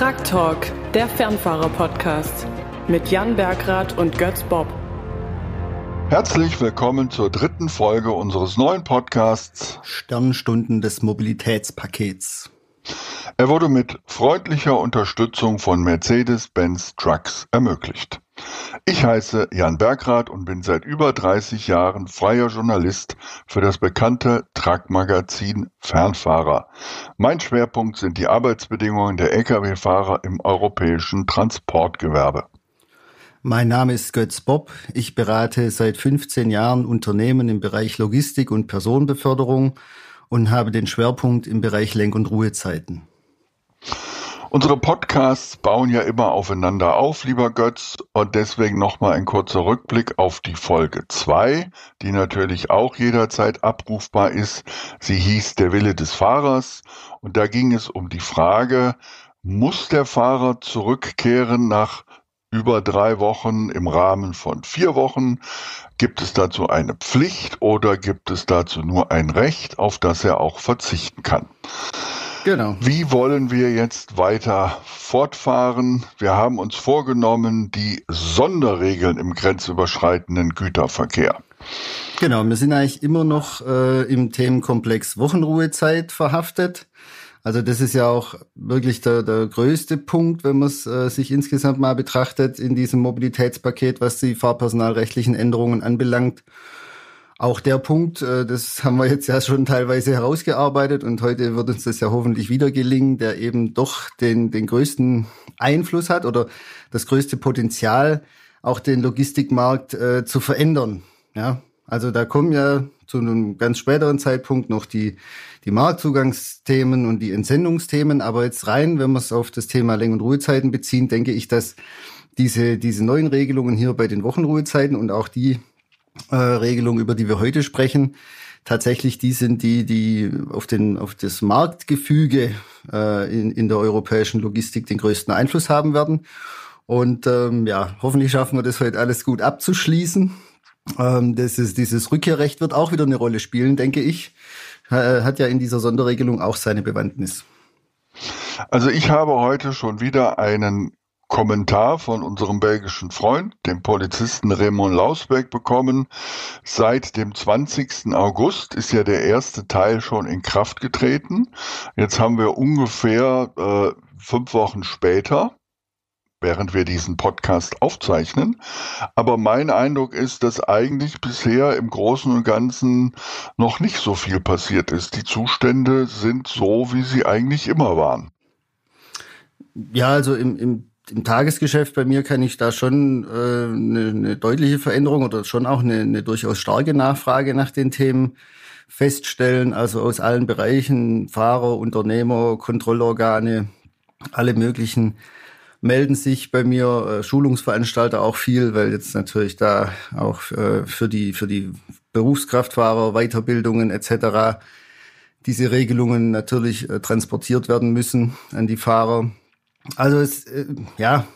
Truck Talk, der Fernfahrer-Podcast mit Jan Bergrath und Götz Bob. Herzlich willkommen zur dritten Folge unseres neuen Podcasts Sternstunden des Mobilitätspakets. Er wurde mit freundlicher Unterstützung von Mercedes-Benz Trucks ermöglicht. Ich heiße Jan Bergrath und bin seit über 30 Jahren freier Journalist für das bekannte Truck-Magazin Fernfahrer. Mein Schwerpunkt sind die Arbeitsbedingungen der Lkw-Fahrer im europäischen Transportgewerbe. Mein Name ist Götz Bob. Ich berate seit 15 Jahren Unternehmen im Bereich Logistik und Personenbeförderung und habe den Schwerpunkt im Bereich Lenk- und Ruhezeiten. Unsere Podcasts bauen ja immer aufeinander auf, lieber Götz, und deswegen nochmal ein kurzer Rückblick auf die Folge 2, die natürlich auch jederzeit abrufbar ist. Sie hieß Der Wille des Fahrers und da ging es um die Frage, muss der Fahrer zurückkehren nach über drei Wochen im Rahmen von vier Wochen? Gibt es dazu eine Pflicht oder gibt es dazu nur ein Recht, auf das er auch verzichten kann? Genau. Wie wollen wir jetzt weiter fortfahren? Wir haben uns vorgenommen, die Sonderregeln im grenzüberschreitenden Güterverkehr. Genau, wir sind eigentlich immer noch äh, im Themenkomplex Wochenruhezeit verhaftet. Also das ist ja auch wirklich der, der größte Punkt, wenn man es äh, sich insgesamt mal betrachtet in diesem Mobilitätspaket, was die fahrpersonalrechtlichen Änderungen anbelangt. Auch der Punkt, äh, das haben wir jetzt ja schon teilweise herausgearbeitet und heute wird uns das ja hoffentlich wieder gelingen, der eben doch den, den größten Einfluss hat oder das größte Potenzial, auch den Logistikmarkt äh, zu verändern. Ja, also da kommen ja zu einem ganz späteren Zeitpunkt noch die, die Marktzugangsthemen und die Entsendungsthemen. Aber jetzt rein, wenn wir es auf das Thema Läng- und Ruhezeiten beziehen, denke ich, dass diese, diese neuen Regelungen hier bei den Wochenruhezeiten und auch die äh, Regelung, über die wir heute sprechen, tatsächlich die sind, die, die auf, den, auf das Marktgefüge äh, in, in der europäischen Logistik den größten Einfluss haben werden. Und ähm, ja, hoffentlich schaffen wir das heute alles gut abzuschließen. Ähm, das ist, dieses Rückkehrrecht wird auch wieder eine Rolle spielen, denke ich. Äh, hat ja in dieser Sonderregelung auch seine Bewandtnis. Also ich habe heute schon wieder einen Kommentar von unserem belgischen Freund, dem Polizisten Raymond Lausberg, bekommen. Seit dem 20. August ist ja der erste Teil schon in Kraft getreten. Jetzt haben wir ungefähr äh, fünf Wochen später während wir diesen Podcast aufzeichnen. Aber mein Eindruck ist, dass eigentlich bisher im Großen und Ganzen noch nicht so viel passiert ist. Die Zustände sind so, wie sie eigentlich immer waren. Ja, also im, im im Tagesgeschäft bei mir kann ich da schon äh, eine, eine deutliche Veränderung oder schon auch eine, eine durchaus starke Nachfrage nach den Themen feststellen. Also aus allen Bereichen, Fahrer, Unternehmer, Kontrollorgane, alle möglichen melden sich bei mir, äh, Schulungsveranstalter auch viel, weil jetzt natürlich da auch äh, für die für die Berufskraftfahrer Weiterbildungen etc. diese Regelungen natürlich äh, transportiert werden müssen an die Fahrer. Also es, äh, ja,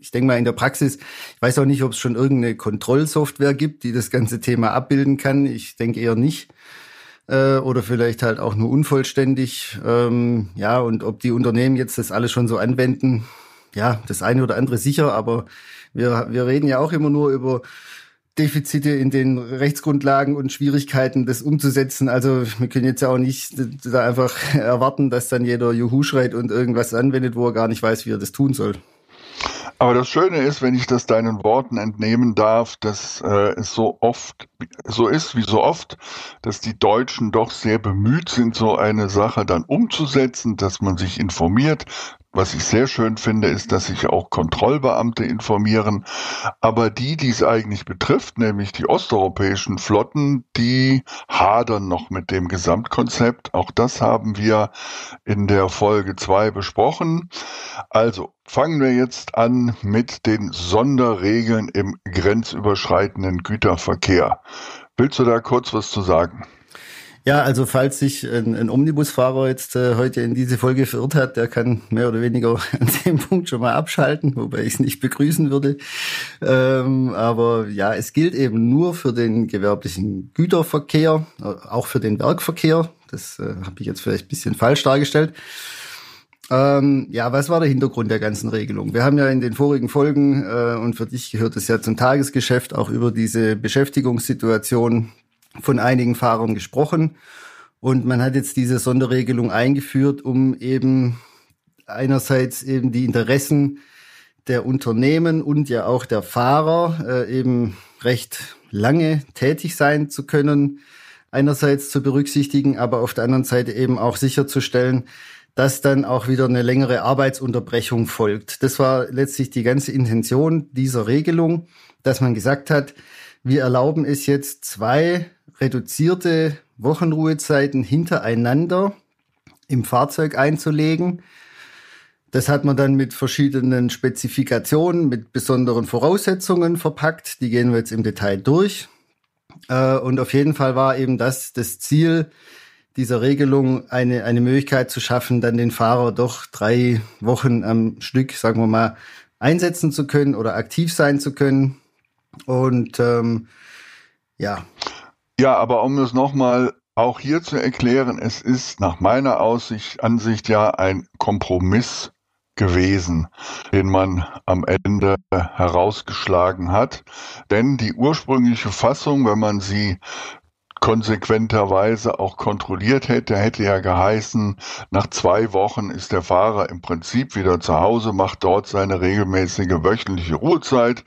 ich denke mal in der Praxis, ich weiß auch nicht, ob es schon irgendeine Kontrollsoftware gibt, die das ganze Thema abbilden kann. Ich denke eher nicht. Äh, oder vielleicht halt auch nur unvollständig. Ähm, ja, und ob die Unternehmen jetzt das alles schon so anwenden, ja, das eine oder andere sicher, aber wir, wir reden ja auch immer nur über Defizite in den Rechtsgrundlagen und Schwierigkeiten, das umzusetzen. Also wir können jetzt ja auch nicht da einfach erwarten, dass dann jeder Juhu schreit und irgendwas anwendet, wo er gar nicht weiß, wie er das tun soll. Aber das Schöne ist, wenn ich das deinen Worten entnehmen darf, dass äh, es so oft so ist wie so oft, dass die Deutschen doch sehr bemüht sind, so eine Sache dann umzusetzen, dass man sich informiert, was ich sehr schön finde, ist, dass sich auch Kontrollbeamte informieren. Aber die, die es eigentlich betrifft, nämlich die osteuropäischen Flotten, die hadern noch mit dem Gesamtkonzept. Auch das haben wir in der Folge zwei besprochen. Also fangen wir jetzt an mit den Sonderregeln im grenzüberschreitenden Güterverkehr. Willst du da kurz was zu sagen? Ja, also falls sich ein, ein Omnibusfahrer jetzt äh, heute in diese Folge verirrt hat, der kann mehr oder weniger an dem Punkt schon mal abschalten, wobei ich es nicht begrüßen würde. Ähm, aber ja, es gilt eben nur für den gewerblichen Güterverkehr, äh, auch für den Werkverkehr. Das äh, habe ich jetzt vielleicht ein bisschen falsch dargestellt. Ähm, ja, was war der Hintergrund der ganzen Regelung? Wir haben ja in den vorigen Folgen, äh, und für dich gehört es ja zum Tagesgeschäft, auch über diese Beschäftigungssituation von einigen Fahrern gesprochen. Und man hat jetzt diese Sonderregelung eingeführt, um eben einerseits eben die Interessen der Unternehmen und ja auch der Fahrer äh, eben recht lange tätig sein zu können, einerseits zu berücksichtigen, aber auf der anderen Seite eben auch sicherzustellen, dass dann auch wieder eine längere Arbeitsunterbrechung folgt. Das war letztlich die ganze Intention dieser Regelung, dass man gesagt hat, wir erlauben es jetzt zwei reduzierte Wochenruhezeiten hintereinander im Fahrzeug einzulegen. Das hat man dann mit verschiedenen Spezifikationen, mit besonderen Voraussetzungen verpackt. Die gehen wir jetzt im Detail durch. Äh, und auf jeden Fall war eben das das Ziel dieser Regelung, eine, eine Möglichkeit zu schaffen, dann den Fahrer doch drei Wochen am Stück, sagen wir mal, einsetzen zu können oder aktiv sein zu können. Und ähm, ja. Ja, aber um es nochmal auch hier zu erklären, es ist nach meiner Aussicht, Ansicht ja ein Kompromiss gewesen, den man am Ende herausgeschlagen hat. Denn die ursprüngliche Fassung, wenn man sie konsequenterweise auch kontrolliert hätte, hätte ja geheißen, nach zwei Wochen ist der Fahrer im Prinzip wieder zu Hause, macht dort seine regelmäßige wöchentliche Ruhezeit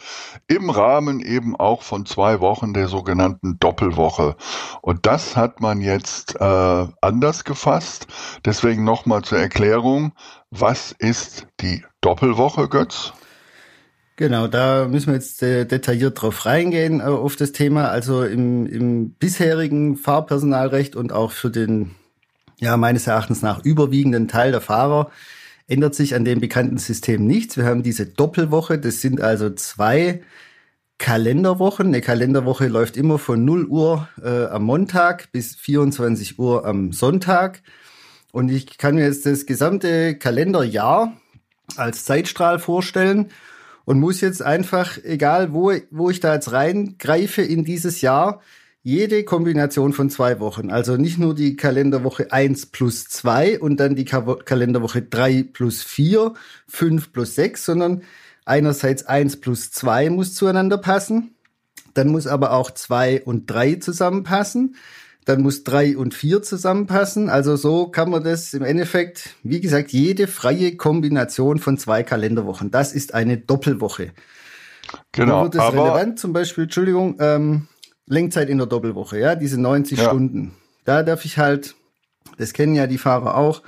im Rahmen eben auch von zwei Wochen der sogenannten Doppelwoche. Und das hat man jetzt äh, anders gefasst. Deswegen nochmal zur Erklärung, was ist die Doppelwoche, Götz? Genau, da müssen wir jetzt äh, detailliert drauf reingehen äh, auf das Thema. Also im, im bisherigen Fahrpersonalrecht und auch für den, ja, meines Erachtens nach überwiegenden Teil der Fahrer ändert sich an dem bekannten System nichts. Wir haben diese Doppelwoche, das sind also zwei Kalenderwochen. Eine Kalenderwoche läuft immer von 0 Uhr äh, am Montag bis 24 Uhr am Sonntag. Und ich kann mir jetzt das gesamte Kalenderjahr als Zeitstrahl vorstellen und muss jetzt einfach, egal wo, wo ich da jetzt reingreife in dieses Jahr, jede Kombination von zwei Wochen, also nicht nur die Kalenderwoche eins plus zwei und dann die Kalenderwoche drei plus vier, fünf plus sechs, sondern einerseits eins plus zwei muss zueinander passen, dann muss aber auch zwei und drei zusammenpassen, dann muss drei und vier zusammenpassen. Also so kann man das im Endeffekt, wie gesagt, jede freie Kombination von zwei Kalenderwochen. Das ist eine Doppelwoche. Genau. Dann wird das relevant, zum Beispiel, Entschuldigung, ähm, Lenkzeit in der Doppelwoche, ja, diese 90 ja. Stunden. Da darf ich halt, das kennen ja die Fahrer auch,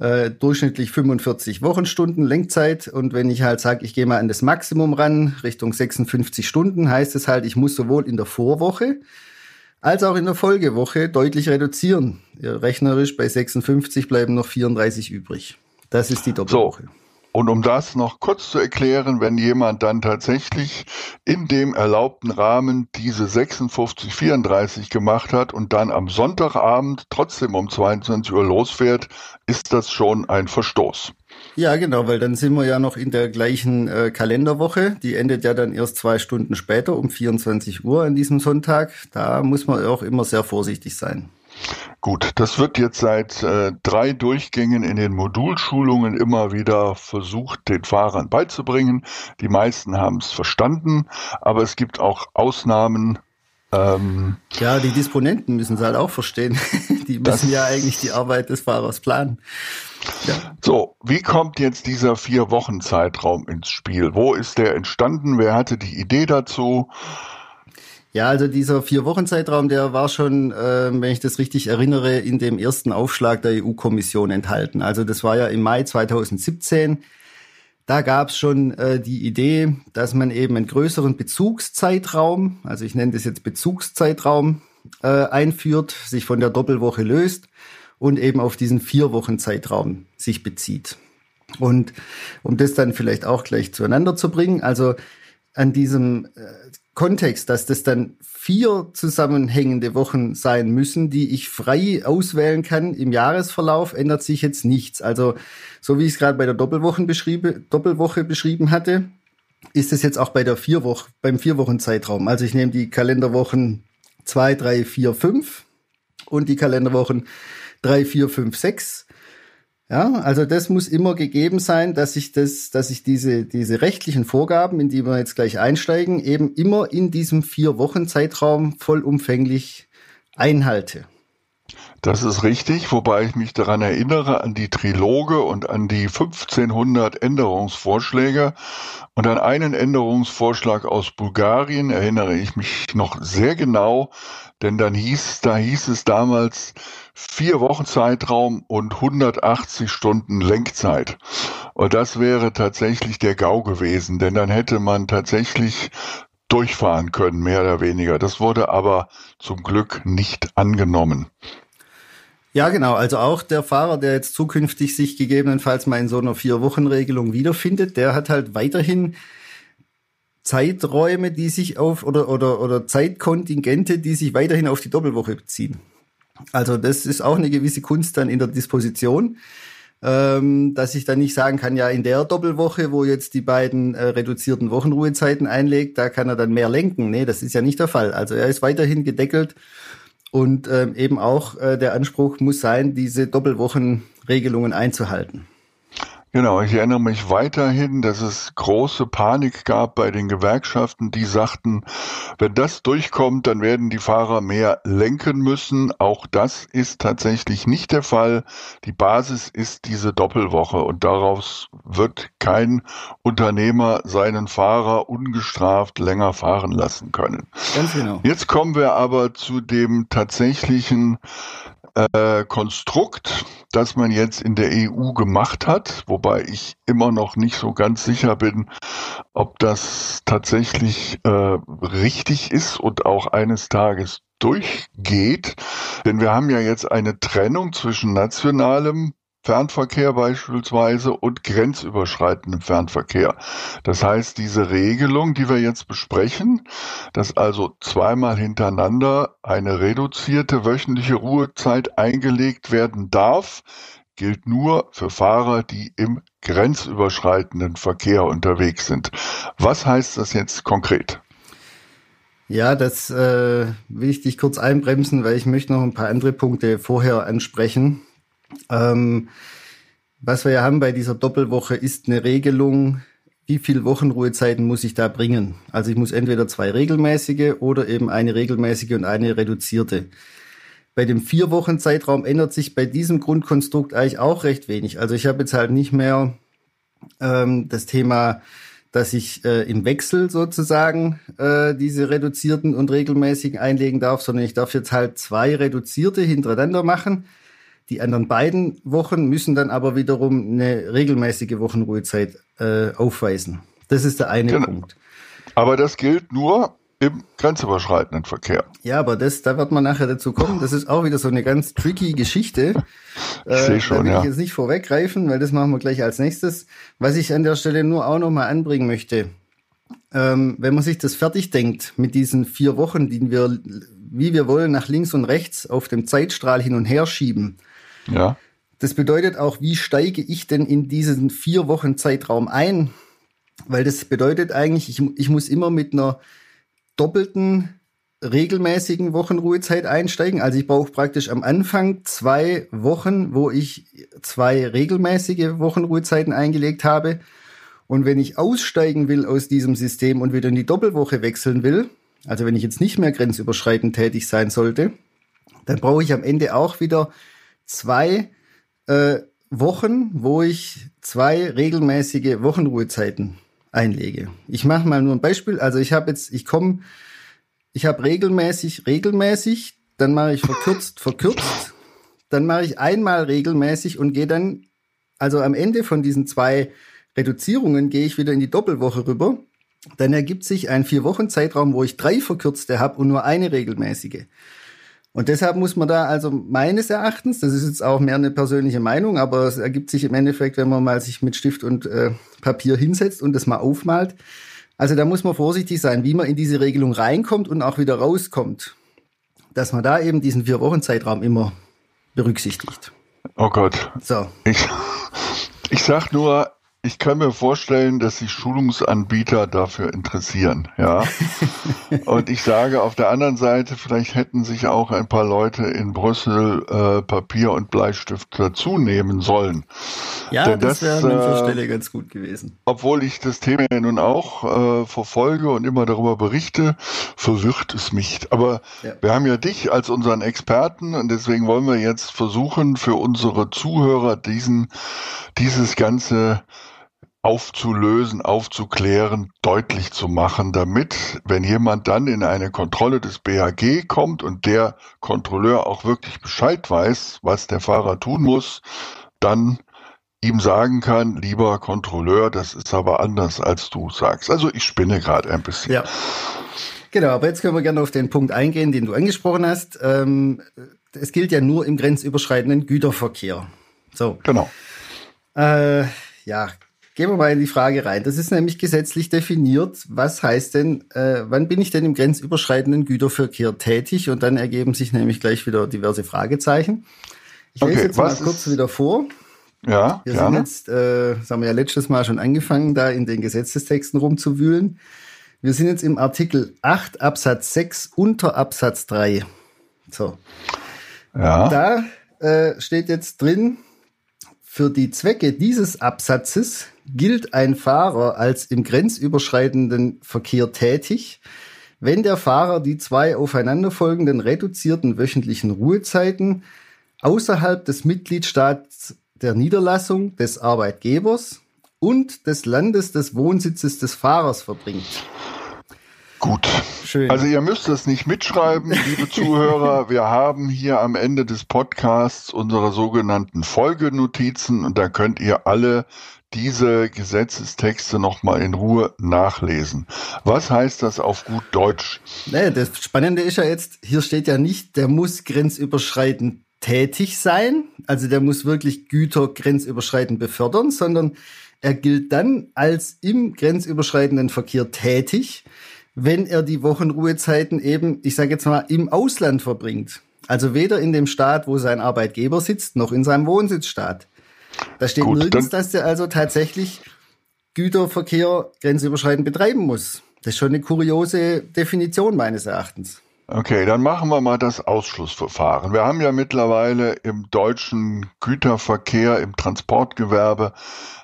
äh, durchschnittlich 45 Wochenstunden Lenkzeit. Und wenn ich halt sage, ich gehe mal an das Maximum ran, Richtung 56 Stunden, heißt es halt, ich muss sowohl in der Vorwoche als auch in der Folgewoche deutlich reduzieren. Rechnerisch bei 56 bleiben noch 34 übrig. Das ist die Doppelwoche. So. Und um das noch kurz zu erklären, wenn jemand dann tatsächlich in dem erlaubten Rahmen diese 56, 34 gemacht hat und dann am Sonntagabend trotzdem um 22 Uhr losfährt, ist das schon ein Verstoß. Ja, genau, weil dann sind wir ja noch in der gleichen äh, Kalenderwoche. Die endet ja dann erst zwei Stunden später um 24 Uhr an diesem Sonntag. Da muss man auch immer sehr vorsichtig sein. Gut, das wird jetzt seit äh, drei Durchgängen in den Modulschulungen immer wieder versucht, den Fahrern beizubringen. Die meisten haben es verstanden, aber es gibt auch Ausnahmen, ähm, ja, die Disponenten müssen es halt auch verstehen. die müssen ja eigentlich die Arbeit des Fahrers planen. Ja. So, wie kommt jetzt dieser vier Wochen Zeitraum ins Spiel? Wo ist der entstanden? Wer hatte die Idee dazu? Ja, also dieser vier Wochen Zeitraum, der war schon, äh, wenn ich das richtig erinnere, in dem ersten Aufschlag der EU-Kommission enthalten. Also das war ja im Mai 2017 da gab es schon äh, die Idee, dass man eben einen größeren Bezugszeitraum, also ich nenne das jetzt Bezugszeitraum, äh, einführt, sich von der Doppelwoche löst und eben auf diesen vier Wochen Zeitraum sich bezieht. Und um das dann vielleicht auch gleich zueinander zu bringen, also an diesem äh, Kontext, dass das dann vier zusammenhängende Wochen sein müssen, die ich frei auswählen kann im Jahresverlauf, ändert sich jetzt nichts. Also so wie ich es gerade bei der Doppelwochen beschriebe, Doppelwoche beschrieben hatte, ist es jetzt auch bei der vier beim vier Wochen Zeitraum. Also ich nehme die Kalenderwochen zwei, drei, vier, fünf und die Kalenderwochen drei, vier, fünf, sechs Ja, also das muss immer gegeben sein, dass ich das, dass ich diese, diese rechtlichen Vorgaben, in die wir jetzt gleich einsteigen, eben immer in diesem vier Wochen Zeitraum vollumfänglich einhalte. Das ist richtig, wobei ich mich daran erinnere, an die Triloge und an die 1500 Änderungsvorschläge. Und an einen Änderungsvorschlag aus Bulgarien erinnere ich mich noch sehr genau, denn dann hieß, da hieß es damals vier Wochen Zeitraum und 180 Stunden Lenkzeit. Und das wäre tatsächlich der GAU gewesen, denn dann hätte man tatsächlich durchfahren können, mehr oder weniger. Das wurde aber zum Glück nicht angenommen. Ja, genau. Also auch der Fahrer, der jetzt zukünftig sich gegebenenfalls mal in so einer Vier-Wochen-Regelung wiederfindet, der hat halt weiterhin Zeiträume, die sich auf oder, oder, oder Zeitkontingente, die sich weiterhin auf die Doppelwoche beziehen. Also das ist auch eine gewisse Kunst dann in der Disposition, ähm, dass ich dann nicht sagen kann, ja, in der Doppelwoche, wo jetzt die beiden äh, reduzierten Wochenruhezeiten einlegt, da kann er dann mehr lenken. Nee, das ist ja nicht der Fall. Also er ist weiterhin gedeckelt und ähm, eben auch äh, der Anspruch muss sein, diese Doppelwochenregelungen einzuhalten. Genau, ich erinnere mich weiterhin, dass es große Panik gab bei den Gewerkschaften, die sagten, wenn das durchkommt, dann werden die Fahrer mehr lenken müssen. Auch das ist tatsächlich nicht der Fall. Die Basis ist diese Doppelwoche und daraus wird kein Unternehmer seinen Fahrer ungestraft länger fahren lassen können. Ganz genau. Jetzt kommen wir aber zu dem tatsächlichen äh, Konstrukt, das man jetzt in der EU gemacht hat, wobei ich immer noch nicht so ganz sicher bin, ob das tatsächlich äh, richtig ist und auch eines Tages durchgeht. Denn wir haben ja jetzt eine Trennung zwischen nationalem Fernverkehr beispielsweise und grenzüberschreitendem Fernverkehr. Das heißt, diese Regelung, die wir jetzt besprechen, dass also zweimal hintereinander eine reduzierte wöchentliche Ruhezeit eingelegt werden darf, gilt nur für Fahrer, die im grenzüberschreitenden Verkehr unterwegs sind. Was heißt das jetzt konkret? Ja, das äh, will ich dich kurz einbremsen, weil ich möchte noch ein paar andere Punkte vorher ansprechen. Ähm, was wir ja haben bei dieser Doppelwoche ist eine Regelung, wie viel Wochenruhezeiten muss ich da bringen. Also ich muss entweder zwei regelmäßige oder eben eine regelmäßige und eine reduzierte. Bei dem vier Wochen Zeitraum ändert sich bei diesem Grundkonstrukt eigentlich auch recht wenig. Also ich habe jetzt halt nicht mehr ähm, das Thema, dass ich äh, im Wechsel sozusagen äh, diese reduzierten und regelmäßigen einlegen darf, sondern ich darf jetzt halt zwei reduzierte hintereinander machen die anderen beiden Wochen müssen dann aber wiederum eine regelmäßige Wochenruhezeit äh, aufweisen. Das ist der eine genau. Punkt. Aber das gilt nur im grenzüberschreitenden Verkehr. Ja, aber das, da wird man nachher dazu kommen. Das ist auch wieder so eine ganz tricky Geschichte. Ich äh, sehe schon, da will ja. ich jetzt nicht vorweggreifen, weil das machen wir gleich als nächstes. Was ich an der Stelle nur auch noch mal anbringen möchte, ähm, wenn man sich das fertig denkt mit diesen vier Wochen, die wir, wie wir wollen, nach links und rechts auf dem Zeitstrahl hin und her schieben, ja. Das bedeutet auch, wie steige ich denn in diesen vier Wochen Zeitraum ein? Weil das bedeutet eigentlich, ich, ich muss immer mit einer doppelten regelmäßigen Wochenruhezeit einsteigen. Also ich brauche praktisch am Anfang zwei Wochen, wo ich zwei regelmäßige Wochenruhezeiten eingelegt habe. Und wenn ich aussteigen will aus diesem System und wieder in die Doppelwoche wechseln will, also wenn ich jetzt nicht mehr grenzüberschreitend tätig sein sollte, dann brauche ich am Ende auch wieder zwei äh, Wochen, wo ich zwei regelmäßige Wochenruhezeiten einlege. Ich mache mal nur ein Beispiel. Also ich habe jetzt, ich komme, ich habe regelmäßig, regelmäßig, dann mache ich verkürzt, verkürzt, dann mache ich einmal regelmäßig und gehe dann, also am Ende von diesen zwei Reduzierungen gehe ich wieder in die Doppelwoche rüber. Dann ergibt sich ein vier Wochen Zeitraum, wo ich drei verkürzte habe und nur eine regelmäßige. Und deshalb muss man da also meines Erachtens, das ist jetzt auch mehr eine persönliche Meinung, aber es ergibt sich im Endeffekt, wenn man mal sich mit Stift und äh, Papier hinsetzt und das mal aufmalt. Also da muss man vorsichtig sein, wie man in diese Regelung reinkommt und auch wieder rauskommt. Dass man da eben diesen vier Wochen Zeitraum immer berücksichtigt. Oh Gott. So. Ich, ich sag nur, ich kann mir vorstellen, dass sich Schulungsanbieter dafür interessieren, ja. Und ich sage auf der anderen Seite, vielleicht hätten sich auch ein paar Leute in Brüssel äh, Papier und Bleistift dazu nehmen sollen. Ja, Denn das, das wäre an der Stelle äh, ganz gut gewesen. Obwohl ich das Thema ja nun auch äh, verfolge und immer darüber berichte, verwirrt es mich. Aber ja. wir haben ja dich als unseren Experten und deswegen wollen wir jetzt versuchen, für unsere Zuhörer diesen, dieses ganze aufzulösen, aufzuklären, deutlich zu machen, damit, wenn jemand dann in eine Kontrolle des BHG kommt und der Kontrolleur auch wirklich Bescheid weiß, was der Fahrer tun muss, dann ihm sagen kann, lieber Kontrolleur, das ist aber anders, als du sagst. Also ich spinne gerade ein bisschen. Ja. Genau, aber jetzt können wir gerne auf den Punkt eingehen, den du angesprochen hast. Ähm, es gilt ja nur im grenzüberschreitenden Güterverkehr. So. Genau. Äh, ja, gehen wir mal in die Frage rein. Das ist nämlich gesetzlich definiert. Was heißt denn, äh, wann bin ich denn im grenzüberschreitenden Güterverkehr tätig? Und dann ergeben sich nämlich gleich wieder diverse Fragezeichen. Ich lese okay, jetzt mal kurz wieder vor. Ja, wir gerne. sind jetzt, äh, das haben wir ja letztes Mal schon angefangen, da in den Gesetzestexten rumzuwühlen. Wir sind jetzt im Artikel 8 Absatz 6 unter Absatz 3. So. Ja. Da äh, steht jetzt drin, für die Zwecke dieses Absatzes gilt ein Fahrer als im grenzüberschreitenden Verkehr tätig, wenn der Fahrer die zwei aufeinanderfolgenden reduzierten wöchentlichen Ruhezeiten außerhalb des Mitgliedstaats der Niederlassung des Arbeitgebers und des Landes des Wohnsitzes des Fahrers verbringt. Gut. Schön. Also ihr müsst das nicht mitschreiben, liebe Zuhörer. Wir haben hier am Ende des Podcasts unsere sogenannten Folgenotizen und da könnt ihr alle diese Gesetzestexte nochmal in Ruhe nachlesen. Was heißt das auf gut Deutsch? Nee, das Spannende ist ja jetzt, hier steht ja nicht, der muss grenzüberschreitend tätig sein, also der muss wirklich Güter grenzüberschreitend befördern, sondern er gilt dann als im grenzüberschreitenden Verkehr tätig, wenn er die Wochenruhezeiten eben, ich sage jetzt mal, im Ausland verbringt. Also weder in dem Staat, wo sein Arbeitgeber sitzt, noch in seinem Wohnsitzstaat. Da steht Gut, nirgends, dass der also tatsächlich Güterverkehr grenzüberschreitend betreiben muss. Das ist schon eine kuriose Definition meines Erachtens. Okay, dann machen wir mal das Ausschlussverfahren. Wir haben ja mittlerweile im deutschen Güterverkehr, im Transportgewerbe,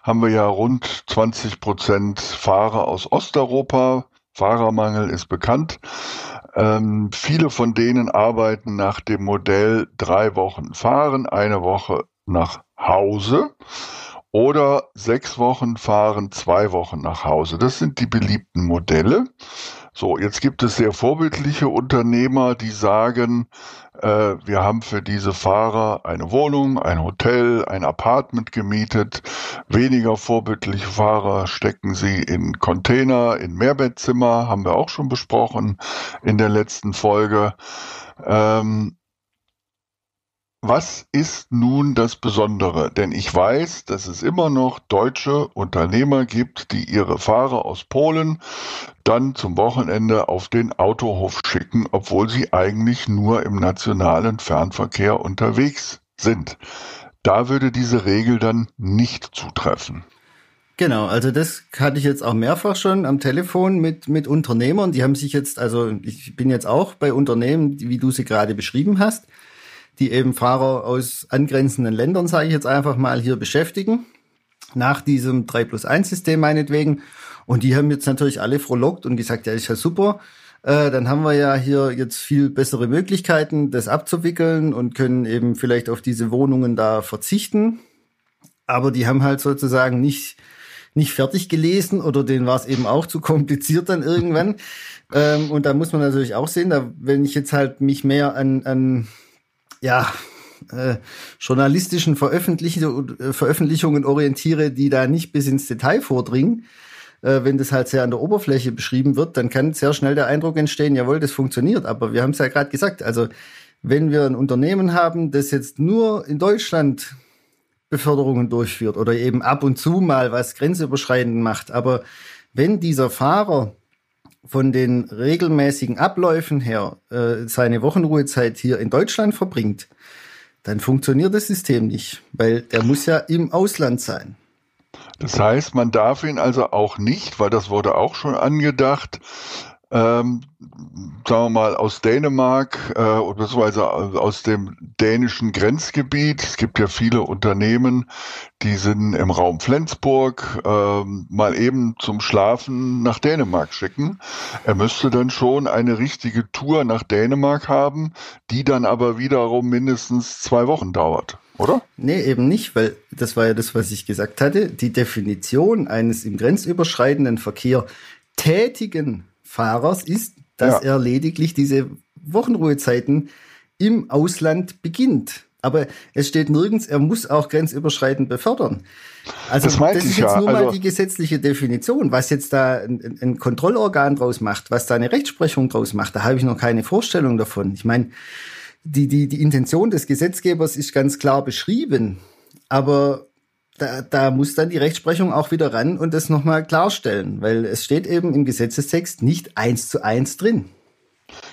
haben wir ja rund 20 Prozent Fahrer aus Osteuropa. Fahrermangel ist bekannt. Ähm, viele von denen arbeiten nach dem Modell drei Wochen fahren, eine Woche nach Hause oder sechs Wochen fahren, zwei Wochen nach Hause. Das sind die beliebten Modelle. So, jetzt gibt es sehr vorbildliche Unternehmer, die sagen, äh, wir haben für diese Fahrer eine Wohnung, ein Hotel, ein Apartment gemietet. Weniger vorbildliche Fahrer stecken sie in Container, in Mehrbettzimmer, haben wir auch schon besprochen in der letzten Folge. Ähm, was ist nun das Besondere? Denn ich weiß, dass es immer noch deutsche Unternehmer gibt, die ihre Fahrer aus Polen dann zum Wochenende auf den Autohof schicken, obwohl sie eigentlich nur im nationalen Fernverkehr unterwegs sind. Da würde diese Regel dann nicht zutreffen. Genau, also das hatte ich jetzt auch mehrfach schon am Telefon mit, mit Unternehmern. Die haben sich jetzt, also ich bin jetzt auch bei Unternehmen, wie du sie gerade beschrieben hast die eben Fahrer aus angrenzenden Ländern, sage ich jetzt einfach mal, hier beschäftigen. Nach diesem 3 plus 1 System meinetwegen. Und die haben jetzt natürlich alle frohlockt und gesagt, ja, ist ja super. Äh, dann haben wir ja hier jetzt viel bessere Möglichkeiten, das abzuwickeln und können eben vielleicht auf diese Wohnungen da verzichten. Aber die haben halt sozusagen nicht, nicht fertig gelesen oder denen war es eben auch zu kompliziert dann irgendwann. ähm, und da muss man natürlich auch sehen, da, wenn ich jetzt halt mich mehr an, an ja, äh, journalistischen Veröffentlichungen, äh, Veröffentlichungen orientiere, die da nicht bis ins Detail vordringen, äh, wenn das halt sehr an der Oberfläche beschrieben wird, dann kann sehr schnell der Eindruck entstehen, jawohl, das funktioniert. Aber wir haben es ja gerade gesagt, also wenn wir ein Unternehmen haben, das jetzt nur in Deutschland Beförderungen durchführt oder eben ab und zu mal was grenzüberschreitend macht, aber wenn dieser Fahrer von den regelmäßigen Abläufen her äh, seine Wochenruhezeit hier in Deutschland verbringt, dann funktioniert das System nicht, weil der muss ja im Ausland sein. Das heißt, man darf ihn also auch nicht, weil das wurde auch schon angedacht, ähm, sagen wir mal, aus Dänemark äh, beziehungsweise aus dem dänischen Grenzgebiet. Es gibt ja viele Unternehmen, die sind im Raum Flensburg, äh, mal eben zum Schlafen nach Dänemark schicken. Er müsste dann schon eine richtige Tour nach Dänemark haben, die dann aber wiederum mindestens zwei Wochen dauert. Oder? Nee, eben nicht, weil das war ja das, was ich gesagt hatte. Die Definition eines im grenzüberschreitenden Verkehr tätigen Fahrers ist, dass ja. er lediglich diese Wochenruhezeiten im Ausland beginnt. Aber es steht nirgends, er muss auch grenzüberschreitend befördern. Also das, das ist jetzt ja. nur mal also die gesetzliche Definition. Was jetzt da ein, ein, Kontrollorgan draus macht, was da eine Rechtsprechung draus macht, da habe ich noch keine Vorstellung davon. Ich meine, die, die, die Intention des Gesetzgebers ist ganz klar beschrieben. Aber da, da muss dann die Rechtsprechung auch wieder ran und das nochmal klarstellen, weil es steht eben im Gesetzestext nicht eins zu eins drin.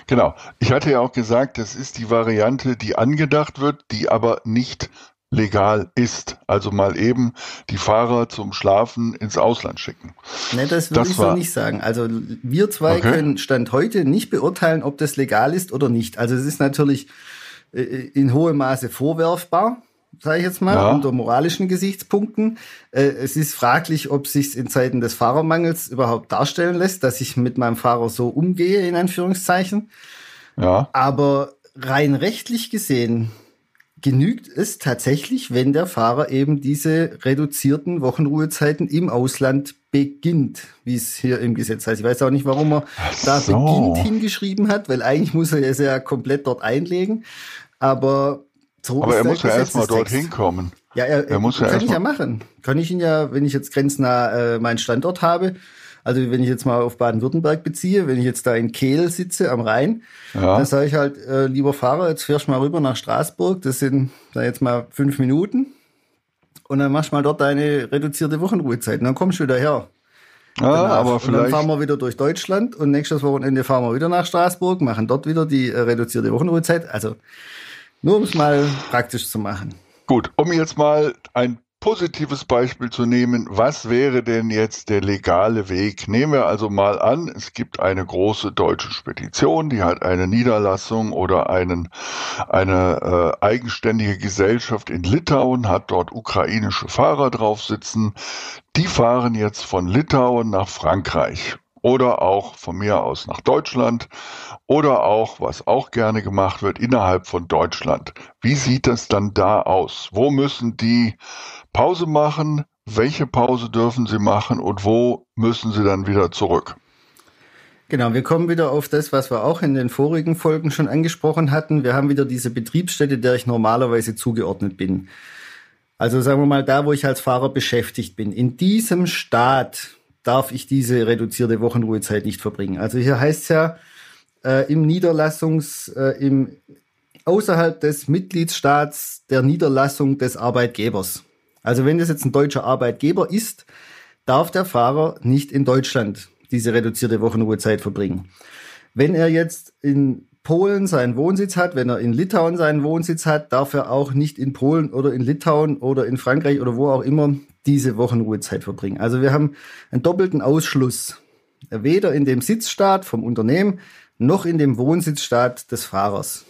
Genau. Ich hatte ja auch gesagt, das ist die Variante, die angedacht wird, die aber nicht legal ist. Also mal eben die Fahrer zum Schlafen ins Ausland schicken. Ne, das würde ich so nicht sagen. Also wir zwei okay. können Stand heute nicht beurteilen, ob das legal ist oder nicht. Also es ist natürlich äh, in hohem Maße vorwerfbar sage ich jetzt mal, ja. unter moralischen Gesichtspunkten. Äh, es ist fraglich, ob sich in Zeiten des Fahrermangels überhaupt darstellen lässt, dass ich mit meinem Fahrer so umgehe, in Anführungszeichen. Ja. Aber rein rechtlich gesehen genügt es tatsächlich, wenn der Fahrer eben diese reduzierten Wochenruhezeiten im Ausland beginnt, wie es hier im Gesetz heißt. Ich weiß auch nicht, warum er da so. beginnt hingeschrieben hat, weil eigentlich muss er es ja komplett dort einlegen. Aber so Aber er muss ja erstmal dorthin kommen. Ja, er, er muss ja kann ich ja machen. Kann ich ihn ja, wenn ich jetzt grenznah äh, meinen Standort habe, also wenn ich jetzt mal auf Baden-Württemberg beziehe, wenn ich jetzt da in Kehl sitze am Rhein, ja. dann sage ich halt, äh, lieber Fahrer, jetzt fährst du mal rüber nach Straßburg, das sind da jetzt mal fünf Minuten und dann machst du mal dort deine reduzierte Wochenruhezeit und dann kommst du wieder her. Ja, aber vielleicht. Und dann fahren wir wieder durch Deutschland und nächstes Wochenende fahren wir wieder nach Straßburg, machen dort wieder die äh, reduzierte Wochenruhezeit. Also nur um es mal praktisch zu machen. Gut, um jetzt mal ein positives Beispiel zu nehmen, was wäre denn jetzt der legale Weg? Nehmen wir also mal an, es gibt eine große deutsche Spedition, die hat eine Niederlassung oder einen, eine äh, eigenständige Gesellschaft in Litauen, hat dort ukrainische Fahrer drauf sitzen. Die fahren jetzt von Litauen nach Frankreich oder auch von mir aus nach Deutschland oder auch, was auch gerne gemacht wird, innerhalb von Deutschland. Wie sieht das dann da aus? Wo müssen die Pause machen? Welche Pause dürfen sie machen und wo müssen sie dann wieder zurück? Genau, wir kommen wieder auf das, was wir auch in den vorigen Folgen schon angesprochen hatten. Wir haben wieder diese Betriebsstätte, der ich normalerweise zugeordnet bin. Also sagen wir mal da, wo ich als Fahrer beschäftigt bin. In diesem Staat darf ich diese reduzierte Wochenruhezeit nicht verbringen. Also hier heißt es ja, äh, im Niederlassungs, äh, im, außerhalb des Mitgliedsstaats der Niederlassung des Arbeitgebers. Also wenn das jetzt ein deutscher Arbeitgeber ist, darf der Fahrer nicht in Deutschland diese reduzierte Wochenruhezeit verbringen. Wenn er jetzt in Polen seinen Wohnsitz hat, wenn er in Litauen seinen Wohnsitz hat, darf er auch nicht in Polen oder in Litauen oder in Frankreich oder wo auch immer diese Wochenruhezeit verbringen. Also wir haben einen doppelten Ausschluss. Weder in dem Sitzstaat vom Unternehmen noch in dem Wohnsitzstaat des Fahrers.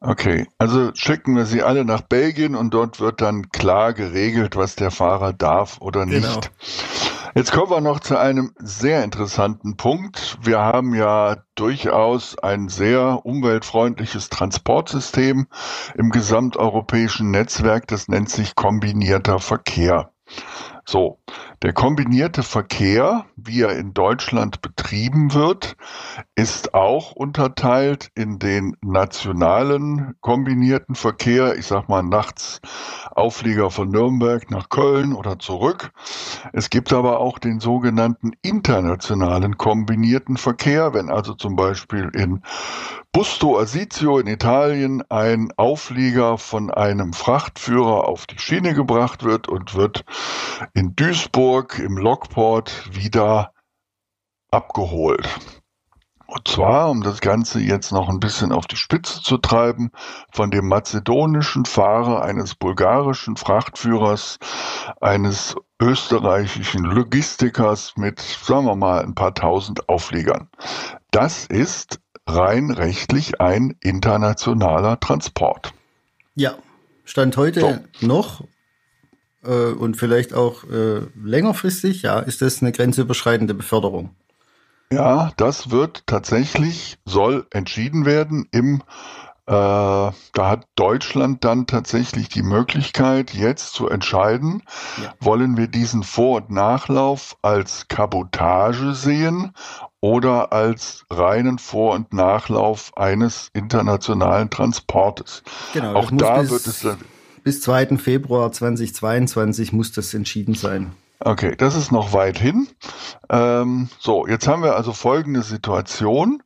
Okay, also schicken wir sie alle nach Belgien und dort wird dann klar geregelt, was der Fahrer darf oder nicht. Genau. Jetzt kommen wir noch zu einem sehr interessanten Punkt. Wir haben ja durchaus ein sehr umweltfreundliches Transportsystem im gesamteuropäischen Netzwerk. Das nennt sich kombinierter Verkehr. So, der kombinierte Verkehr, wie er in Deutschland betrieben wird, ist auch unterteilt in den nationalen kombinierten Verkehr, ich sag mal nachts Auflieger von Nürnberg nach Köln oder zurück. Es gibt aber auch den sogenannten internationalen kombinierten Verkehr, wenn also zum Beispiel in Busto Arsizio in Italien ein Auflieger von einem Frachtführer auf die Schiene gebracht wird und wird in Duisburg im Lockport wieder abgeholt. Und zwar, um das Ganze jetzt noch ein bisschen auf die Spitze zu treiben, von dem mazedonischen Fahrer eines bulgarischen Frachtführers, eines österreichischen Logistikers mit, sagen wir mal, ein paar tausend Aufliegern. Das ist rein rechtlich ein internationaler Transport. Ja, Stand heute so. noch äh, und vielleicht auch äh, längerfristig, ja, ist das eine grenzüberschreitende Beförderung. Ja, das wird tatsächlich, soll entschieden werden im äh, da hat Deutschland dann tatsächlich die Möglichkeit, jetzt zu entscheiden, ja. wollen wir diesen Vor- und Nachlauf als Kabotage sehen oder als reinen Vor- und Nachlauf eines internationalen Transportes. Genau, Auch da wird es dann bis 2. Februar 2022 muss das entschieden sein. Okay, das ist noch weit hin. Ähm, so, jetzt haben wir also folgende Situation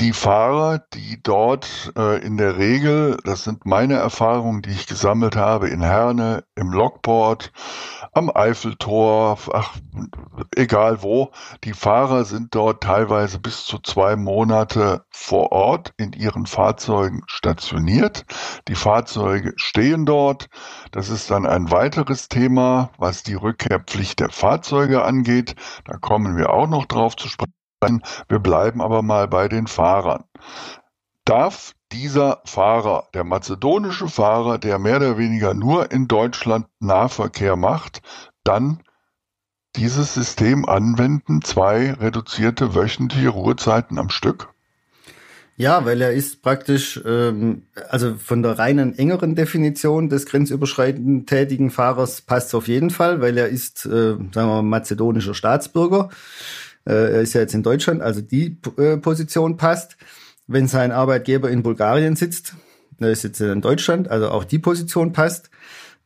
die Fahrer, die dort äh, in der Regel, das sind meine Erfahrungen, die ich gesammelt habe in Herne, im Lockport, am Eiffeltor, ach, egal wo, die Fahrer sind dort teilweise bis zu zwei Monate vor Ort in ihren Fahrzeugen stationiert. Die Fahrzeuge stehen dort. Das ist dann ein weiteres Thema, was die Rückkehrpflicht der Fahrzeuge angeht. Da kommen wir auch noch drauf zu sprechen. Wir bleiben aber mal bei den Fahrern. Darf dieser Fahrer, der mazedonische Fahrer, der mehr oder weniger nur in Deutschland Nahverkehr macht, dann dieses System anwenden, zwei reduzierte wöchentliche Ruhezeiten am Stück? Ja, weil er ist praktisch, ähm, also von der reinen engeren Definition des grenzüberschreitend tätigen Fahrers passt es auf jeden Fall, weil er ist, äh, sagen wir mal, mazedonischer Staatsbürger. Äh, er ist ja jetzt in Deutschland, also die äh, Position passt. Wenn sein Arbeitgeber in Bulgarien sitzt, er ist jetzt in Deutschland, also auch die Position passt.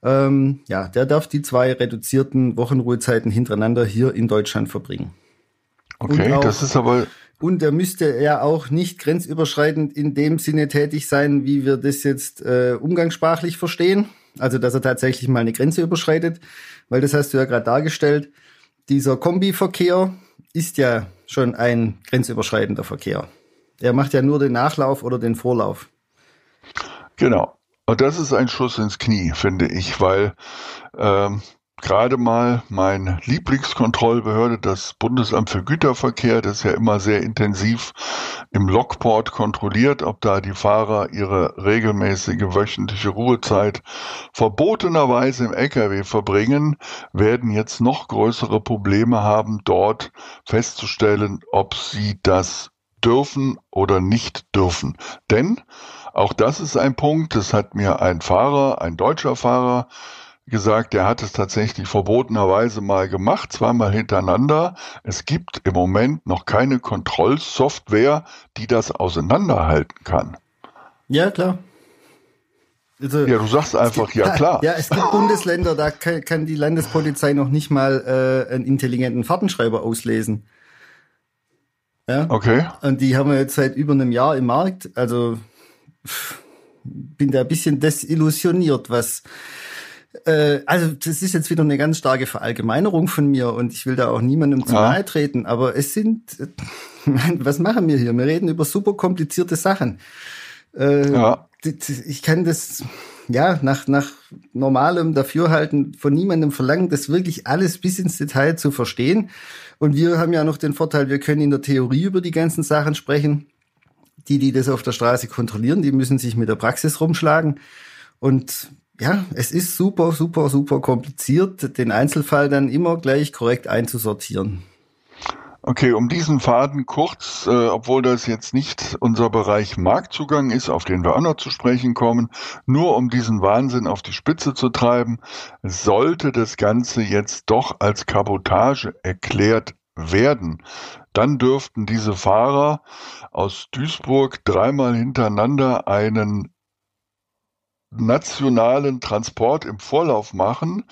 Ähm, ja, der darf die zwei reduzierten Wochenruhezeiten hintereinander hier in Deutschland verbringen. Okay, auch, das ist aber. Und er müsste ja auch nicht grenzüberschreitend in dem Sinne tätig sein, wie wir das jetzt äh, umgangssprachlich verstehen. Also, dass er tatsächlich mal eine Grenze überschreitet, weil das hast du ja gerade dargestellt. Dieser Kombiverkehr, ist ja schon ein grenzüberschreitender Verkehr. Er macht ja nur den Nachlauf oder den Vorlauf. Genau. Und das ist ein Schuss ins Knie, finde ich, weil ähm, gerade mal meine Lieblingskontrollbehörde, das Bundesamt für Güterverkehr, das ja immer sehr intensiv im Lockport kontrolliert, ob da die Fahrer ihre regelmäßige wöchentliche Ruhezeit verbotenerweise im Lkw verbringen, werden jetzt noch größere Probleme haben, dort festzustellen, ob sie das dürfen oder nicht dürfen. Denn auch das ist ein Punkt, das hat mir ein Fahrer, ein deutscher Fahrer, gesagt, er hat es tatsächlich verbotenerweise mal gemacht, zweimal hintereinander. Es gibt im Moment noch keine Kontrollsoftware, die das auseinanderhalten kann. Ja, klar. Also, ja, du sagst einfach, gibt, ja klar. Ja, es gibt Bundesländer, da kann, kann die Landespolizei noch nicht mal äh, einen intelligenten Fahrtenschreiber auslesen. Ja. Okay. Und die haben wir jetzt seit über einem Jahr im Markt. Also bin da ein bisschen desillusioniert, was äh, also das ist jetzt wieder eine ganz starke Verallgemeinerung von mir und ich will da auch niemandem zu ja. nahe treten, aber es sind, was machen wir hier? Wir reden über super komplizierte Sachen. Äh, ja. Ich kann das, ja, nach, nach normalem Dafürhalten von niemandem verlangen, das wirklich alles bis ins Detail zu verstehen. Und wir haben ja noch den Vorteil, wir können in der Theorie über die ganzen Sachen sprechen. Die, die das auf der Straße kontrollieren, die müssen sich mit der Praxis rumschlagen. Und ja, es ist super, super, super kompliziert, den Einzelfall dann immer gleich korrekt einzusortieren. Okay, um diesen Faden kurz, äh, obwohl das jetzt nicht unser Bereich Marktzugang ist, auf den wir auch noch zu sprechen kommen, nur um diesen Wahnsinn auf die Spitze zu treiben, sollte das Ganze jetzt doch als Kabotage erklärt werden, dann dürften diese Fahrer aus Duisburg dreimal hintereinander einen nationalen Transport im Vorlauf machen,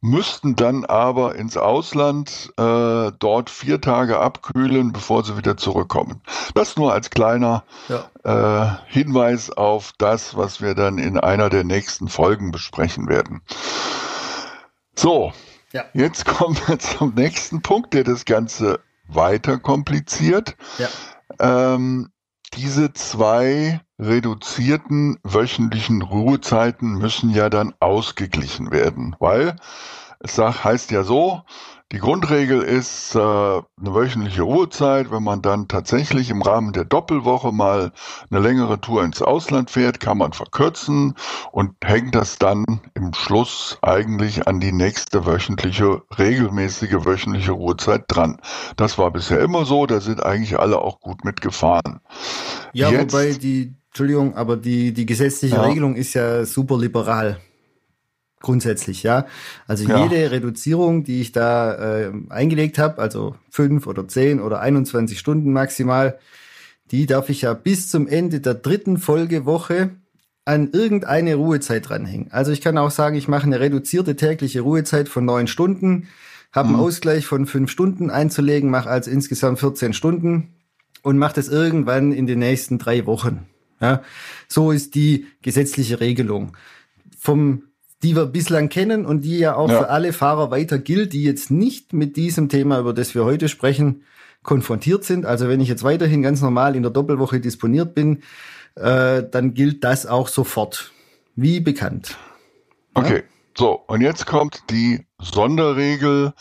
müssten dann aber ins Ausland äh, dort vier Tage abkühlen, bevor sie wieder zurückkommen. Das nur als kleiner ja. äh, Hinweis auf das, was wir dann in einer der nächsten Folgen besprechen werden. So, ja. jetzt kommen wir zum nächsten Punkt, der das Ganze weiter kompliziert. Ja. Ähm, diese zwei reduzierten wöchentlichen Ruhezeiten müssen ja dann ausgeglichen werden, weil es heißt ja so, die Grundregel ist äh, eine wöchentliche Ruhezeit. Wenn man dann tatsächlich im Rahmen der Doppelwoche mal eine längere Tour ins Ausland fährt, kann man verkürzen und hängt das dann im Schluss eigentlich an die nächste wöchentliche, regelmäßige wöchentliche Ruhezeit dran. Das war bisher immer so, da sind eigentlich alle auch gut mitgefahren. Ja, Jetzt, wobei die, Entschuldigung, aber die, die gesetzliche ja. Regelung ist ja super liberal grundsätzlich, ja. Also ja. jede Reduzierung, die ich da äh, eingelegt habe, also fünf oder zehn oder 21 Stunden maximal, die darf ich ja bis zum Ende der dritten Folgewoche an irgendeine Ruhezeit dranhängen. Also ich kann auch sagen, ich mache eine reduzierte tägliche Ruhezeit von neun Stunden, habe einen mhm. Ausgleich von fünf Stunden einzulegen, mache also insgesamt 14 Stunden und mache das irgendwann in den nächsten drei Wochen. Ja, so ist die gesetzliche Regelung. Vom die wir bislang kennen und die ja auch ja. für alle Fahrer weiter gilt, die jetzt nicht mit diesem Thema, über das wir heute sprechen, konfrontiert sind. Also wenn ich jetzt weiterhin ganz normal in der Doppelwoche disponiert bin, äh, dann gilt das auch sofort, wie bekannt. Okay, ja? so, und jetzt kommt die Sonderregel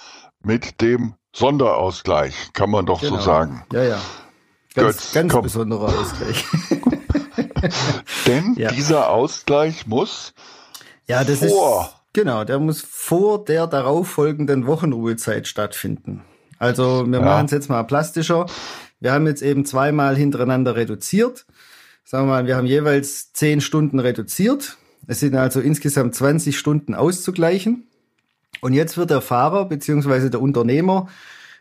mit dem Sonderausgleich, kann man doch genau. so sagen. Ja, ja. Ganz, Götz, ganz besonderer Ausgleich. Denn ja. dieser Ausgleich muss ja, das vor. ist genau, der muss vor der darauffolgenden Wochenruhezeit stattfinden. Also wir ja. machen es jetzt mal plastischer. Wir haben jetzt eben zweimal hintereinander reduziert. Sagen wir mal, wir haben jeweils zehn Stunden reduziert. Es sind also insgesamt 20 Stunden auszugleichen. Und jetzt wird der Fahrer beziehungsweise der Unternehmer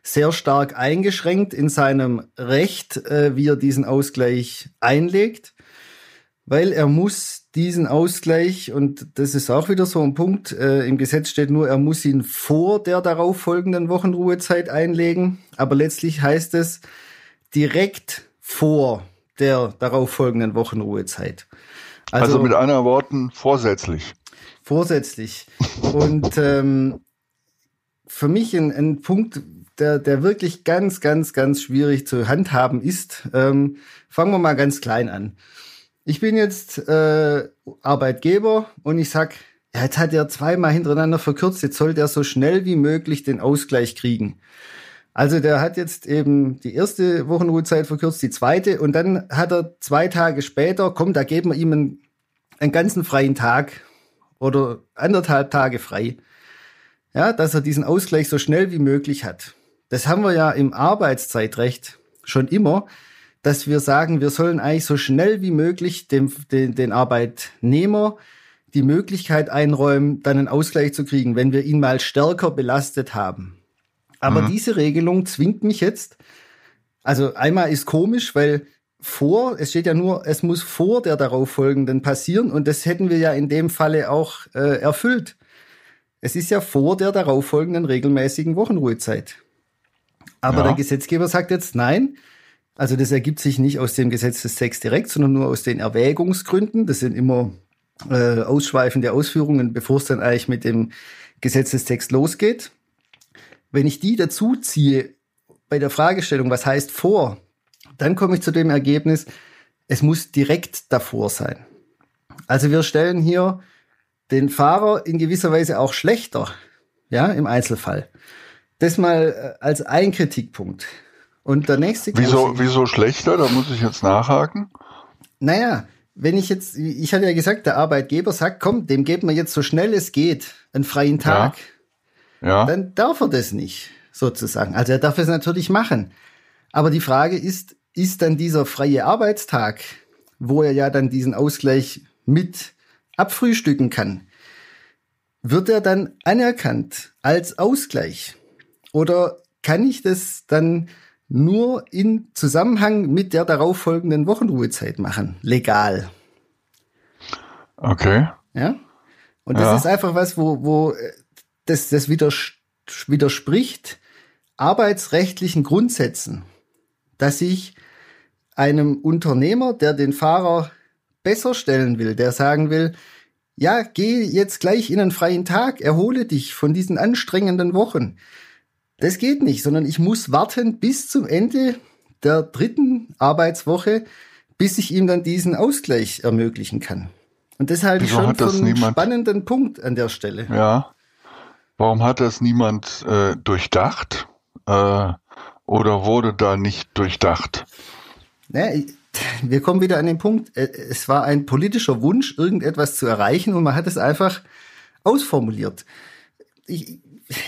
sehr stark eingeschränkt in seinem Recht, äh, wie er diesen Ausgleich einlegt, weil er muss diesen Ausgleich, und das ist auch wieder so ein Punkt, äh, im Gesetz steht nur, er muss ihn vor der darauffolgenden Wochenruhezeit einlegen, aber letztlich heißt es direkt vor der darauffolgenden Wochenruhezeit. Also, also mit einer Worten vorsätzlich. Vorsätzlich. Und ähm, für mich ein, ein Punkt, der, der wirklich ganz, ganz, ganz schwierig zu handhaben ist. Ähm, fangen wir mal ganz klein an ich bin jetzt äh, Arbeitgeber und ich sag, ja, jetzt hat er zweimal hintereinander verkürzt, jetzt soll der so schnell wie möglich den Ausgleich kriegen. Also der hat jetzt eben die erste Wochenruhezeit verkürzt, die zweite und dann hat er zwei Tage später, komm, da geben wir ihm einen, einen ganzen freien Tag oder anderthalb Tage frei. Ja, dass er diesen Ausgleich so schnell wie möglich hat. Das haben wir ja im Arbeitszeitrecht schon immer dass wir sagen, wir sollen eigentlich so schnell wie möglich dem, den, den Arbeitnehmer die Möglichkeit einräumen, dann einen Ausgleich zu kriegen, wenn wir ihn mal stärker belastet haben. Aber mhm. diese Regelung zwingt mich jetzt, also einmal ist komisch, weil vor, es steht ja nur, es muss vor der darauffolgenden passieren und das hätten wir ja in dem Falle auch äh, erfüllt. Es ist ja vor der darauffolgenden regelmäßigen Wochenruhezeit. Aber ja. der Gesetzgeber sagt jetzt, nein, also das ergibt sich nicht aus dem Gesetzestext direkt, sondern nur aus den Erwägungsgründen. Das sind immer äh, ausschweifende Ausführungen, bevor es dann eigentlich mit dem Gesetzestext losgeht. Wenn ich die dazu ziehe bei der Fragestellung, was heißt vor, dann komme ich zu dem Ergebnis, es muss direkt davor sein. Also wir stellen hier den Fahrer in gewisser Weise auch schlechter, ja, im Einzelfall. Das mal äh, als ein Kritikpunkt. Und der nächste Wieso, wieso schlechter? Da muss ich jetzt nachhaken. Naja, wenn ich jetzt, ich hatte ja gesagt, der Arbeitgeber sagt, komm, dem geben wir jetzt so schnell es geht einen freien Tag. Ja. ja. Dann darf er das nicht, sozusagen. Also er darf es natürlich machen. Aber die Frage ist, ist dann dieser freie Arbeitstag, wo er ja dann diesen Ausgleich mit abfrühstücken kann, wird er dann anerkannt als Ausgleich? Oder kann ich das dann nur in Zusammenhang mit der darauffolgenden Wochenruhezeit machen. Legal. Okay. Ja. Und das ja. ist einfach was, wo, wo äh, das, das widerspricht arbeitsrechtlichen Grundsätzen, dass ich einem Unternehmer, der den Fahrer besser stellen will, der sagen will, ja, geh jetzt gleich in einen freien Tag, erhole dich von diesen anstrengenden Wochen. Das geht nicht, sondern ich muss warten bis zum Ende der dritten Arbeitswoche, bis ich ihm dann diesen Ausgleich ermöglichen kann. Und das halte ich schon für einen niemand, spannenden Punkt an der Stelle. Ja. Warum hat das niemand äh, durchdacht? Äh, oder wurde da nicht durchdacht? Naja, wir kommen wieder an den Punkt. Äh, es war ein politischer Wunsch, irgendetwas zu erreichen und man hat es einfach ausformuliert. Ich,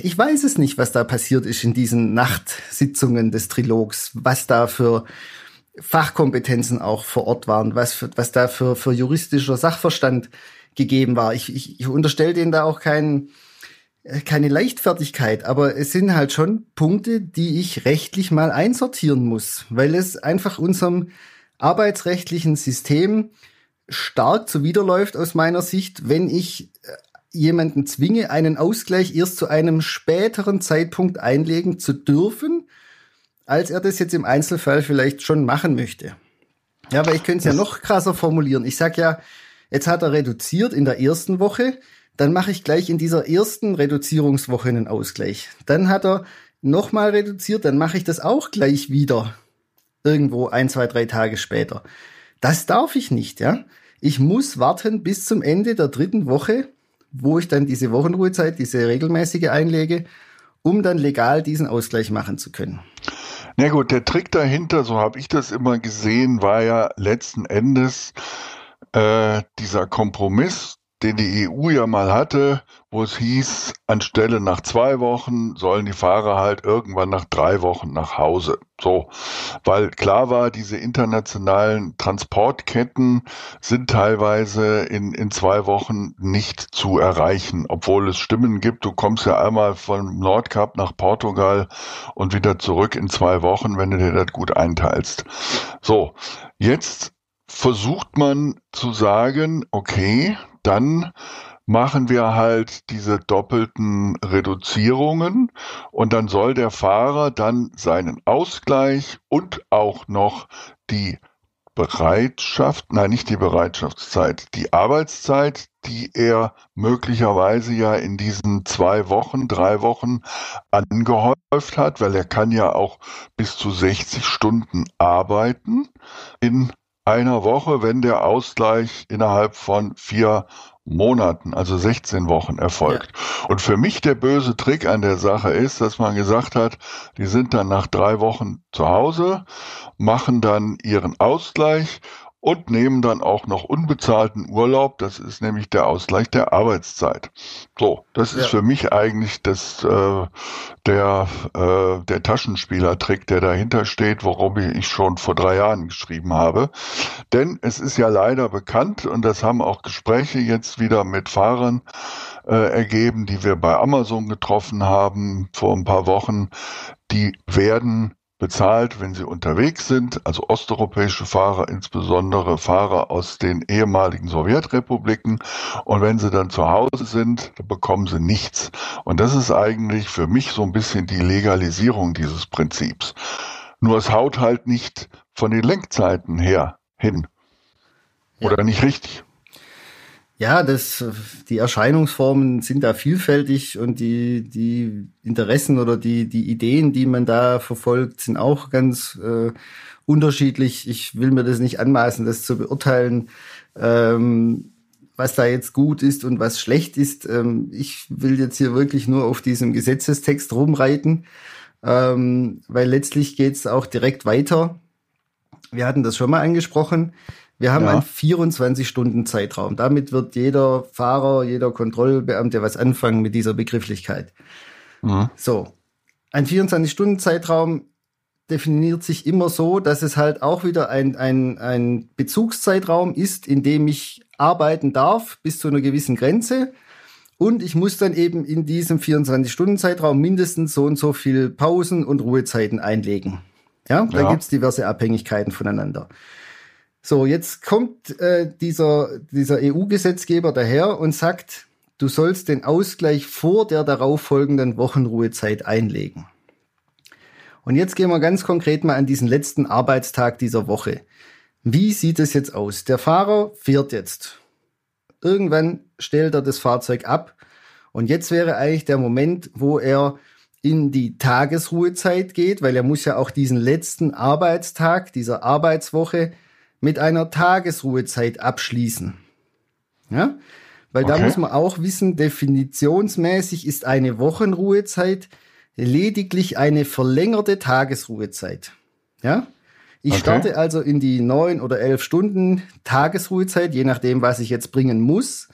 ich weiß es nicht, was da passiert ist in diesen Nachtsitzungen des Trilogs, was da für Fachkompetenzen auch vor Ort waren, was, für, was da für, für juristischer Sachverstand gegeben war. Ich, ich, ich unterstelle denen da auch keinen, äh, keine Leichtfertigkeit, aber es sind halt schon Punkte, die ich rechtlich mal einsortieren muss, weil es einfach unserem arbeitsrechtlichen System stark zuwiderläuft aus meiner Sicht, wenn ich äh, jemanden zwinge, einen Ausgleich erst zu einem späteren Zeitpunkt einlegen zu dürfen, als er das jetzt im Einzelfall vielleicht schon machen möchte. Ja, aber ich könnte es ja noch krasser formulieren. Ich sag ja, jetzt hat er reduziert in der ersten Woche, dann mache ich gleich in dieser ersten Reduzierungswoche einen Ausgleich. Dann hat er nochmal reduziert, dann mache ich das auch gleich wieder. Irgendwo ein, zwei, drei Tage später. Das darf ich nicht, ja. Ich muss warten bis zum Ende der dritten Woche, wo ich dann diese Wochenruhezeit, diese regelmäßige einlege, um dann legal diesen Ausgleich machen zu können. Na gut, der Trick dahinter, so habe ich das immer gesehen, war ja letzten Endes äh, dieser Kompromiss, den die EU ja mal hatte, wo es hieß, anstelle nach zwei Wochen sollen die Fahrer halt irgendwann nach drei Wochen nach Hause. So, weil klar war, diese internationalen Transportketten sind teilweise in, in zwei Wochen nicht zu erreichen, obwohl es Stimmen gibt. Du kommst ja einmal von Nordkap nach Portugal und wieder zurück in zwei Wochen, wenn du dir das gut einteilst. So, jetzt versucht man zu sagen, okay, dann machen wir halt diese doppelten Reduzierungen und dann soll der Fahrer dann seinen Ausgleich und auch noch die Bereitschaft, nein, nicht die Bereitschaftszeit, die Arbeitszeit, die er möglicherweise ja in diesen zwei Wochen, drei Wochen angehäuft hat, weil er kann ja auch bis zu 60 Stunden arbeiten in einer Woche, wenn der Ausgleich innerhalb von vier Monaten, also 16 Wochen erfolgt. Ja. Und für mich der böse Trick an der Sache ist, dass man gesagt hat, die sind dann nach drei Wochen zu Hause, machen dann ihren Ausgleich und nehmen dann auch noch unbezahlten Urlaub. Das ist nämlich der Ausgleich der Arbeitszeit. So, das ist ja. für mich eigentlich das äh, der äh, der Taschenspielertrick, der dahinter steht, worum ich schon vor drei Jahren geschrieben habe. Denn es ist ja leider bekannt und das haben auch Gespräche jetzt wieder mit Fahrern äh, ergeben, die wir bei Amazon getroffen haben vor ein paar Wochen. Die werden bezahlt, wenn sie unterwegs sind, also osteuropäische Fahrer, insbesondere Fahrer aus den ehemaligen Sowjetrepubliken. Und wenn sie dann zu Hause sind, bekommen sie nichts. Und das ist eigentlich für mich so ein bisschen die Legalisierung dieses Prinzips. Nur es haut halt nicht von den Lenkzeiten her hin. Oder ja. nicht richtig. Ja, das, die Erscheinungsformen sind da vielfältig und die, die Interessen oder die, die Ideen, die man da verfolgt, sind auch ganz äh, unterschiedlich. Ich will mir das nicht anmaßen, das zu beurteilen, ähm, was da jetzt gut ist und was schlecht ist. Ähm, ich will jetzt hier wirklich nur auf diesem Gesetzestext rumreiten, ähm, weil letztlich geht's auch direkt weiter. Wir hatten das schon mal angesprochen. Wir haben ja. einen 24-Stunden-Zeitraum. Damit wird jeder Fahrer, jeder Kontrollbeamte was anfangen mit dieser Begrifflichkeit. Mhm. So. Ein 24-Stunden-Zeitraum definiert sich immer so, dass es halt auch wieder ein, ein, ein Bezugszeitraum ist, in dem ich arbeiten darf bis zu einer gewissen Grenze. Und ich muss dann eben in diesem 24-Stunden-Zeitraum mindestens so und so viel Pausen und Ruhezeiten einlegen. Ja, da ja. gibt's diverse Abhängigkeiten voneinander. So, jetzt kommt äh, dieser, dieser EU-Gesetzgeber daher und sagt, du sollst den Ausgleich vor der darauffolgenden Wochenruhezeit einlegen. Und jetzt gehen wir ganz konkret mal an diesen letzten Arbeitstag dieser Woche. Wie sieht es jetzt aus? Der Fahrer fährt jetzt. Irgendwann stellt er das Fahrzeug ab. Und jetzt wäre eigentlich der Moment, wo er in die Tagesruhezeit geht, weil er muss ja auch diesen letzten Arbeitstag dieser Arbeitswoche mit einer Tagesruhezeit abschließen. Ja? Weil okay. da muss man auch wissen, definitionsmäßig ist eine Wochenruhezeit lediglich eine verlängerte Tagesruhezeit. Ja? Ich okay. starte also in die neun oder elf Stunden Tagesruhezeit, je nachdem, was ich jetzt bringen muss.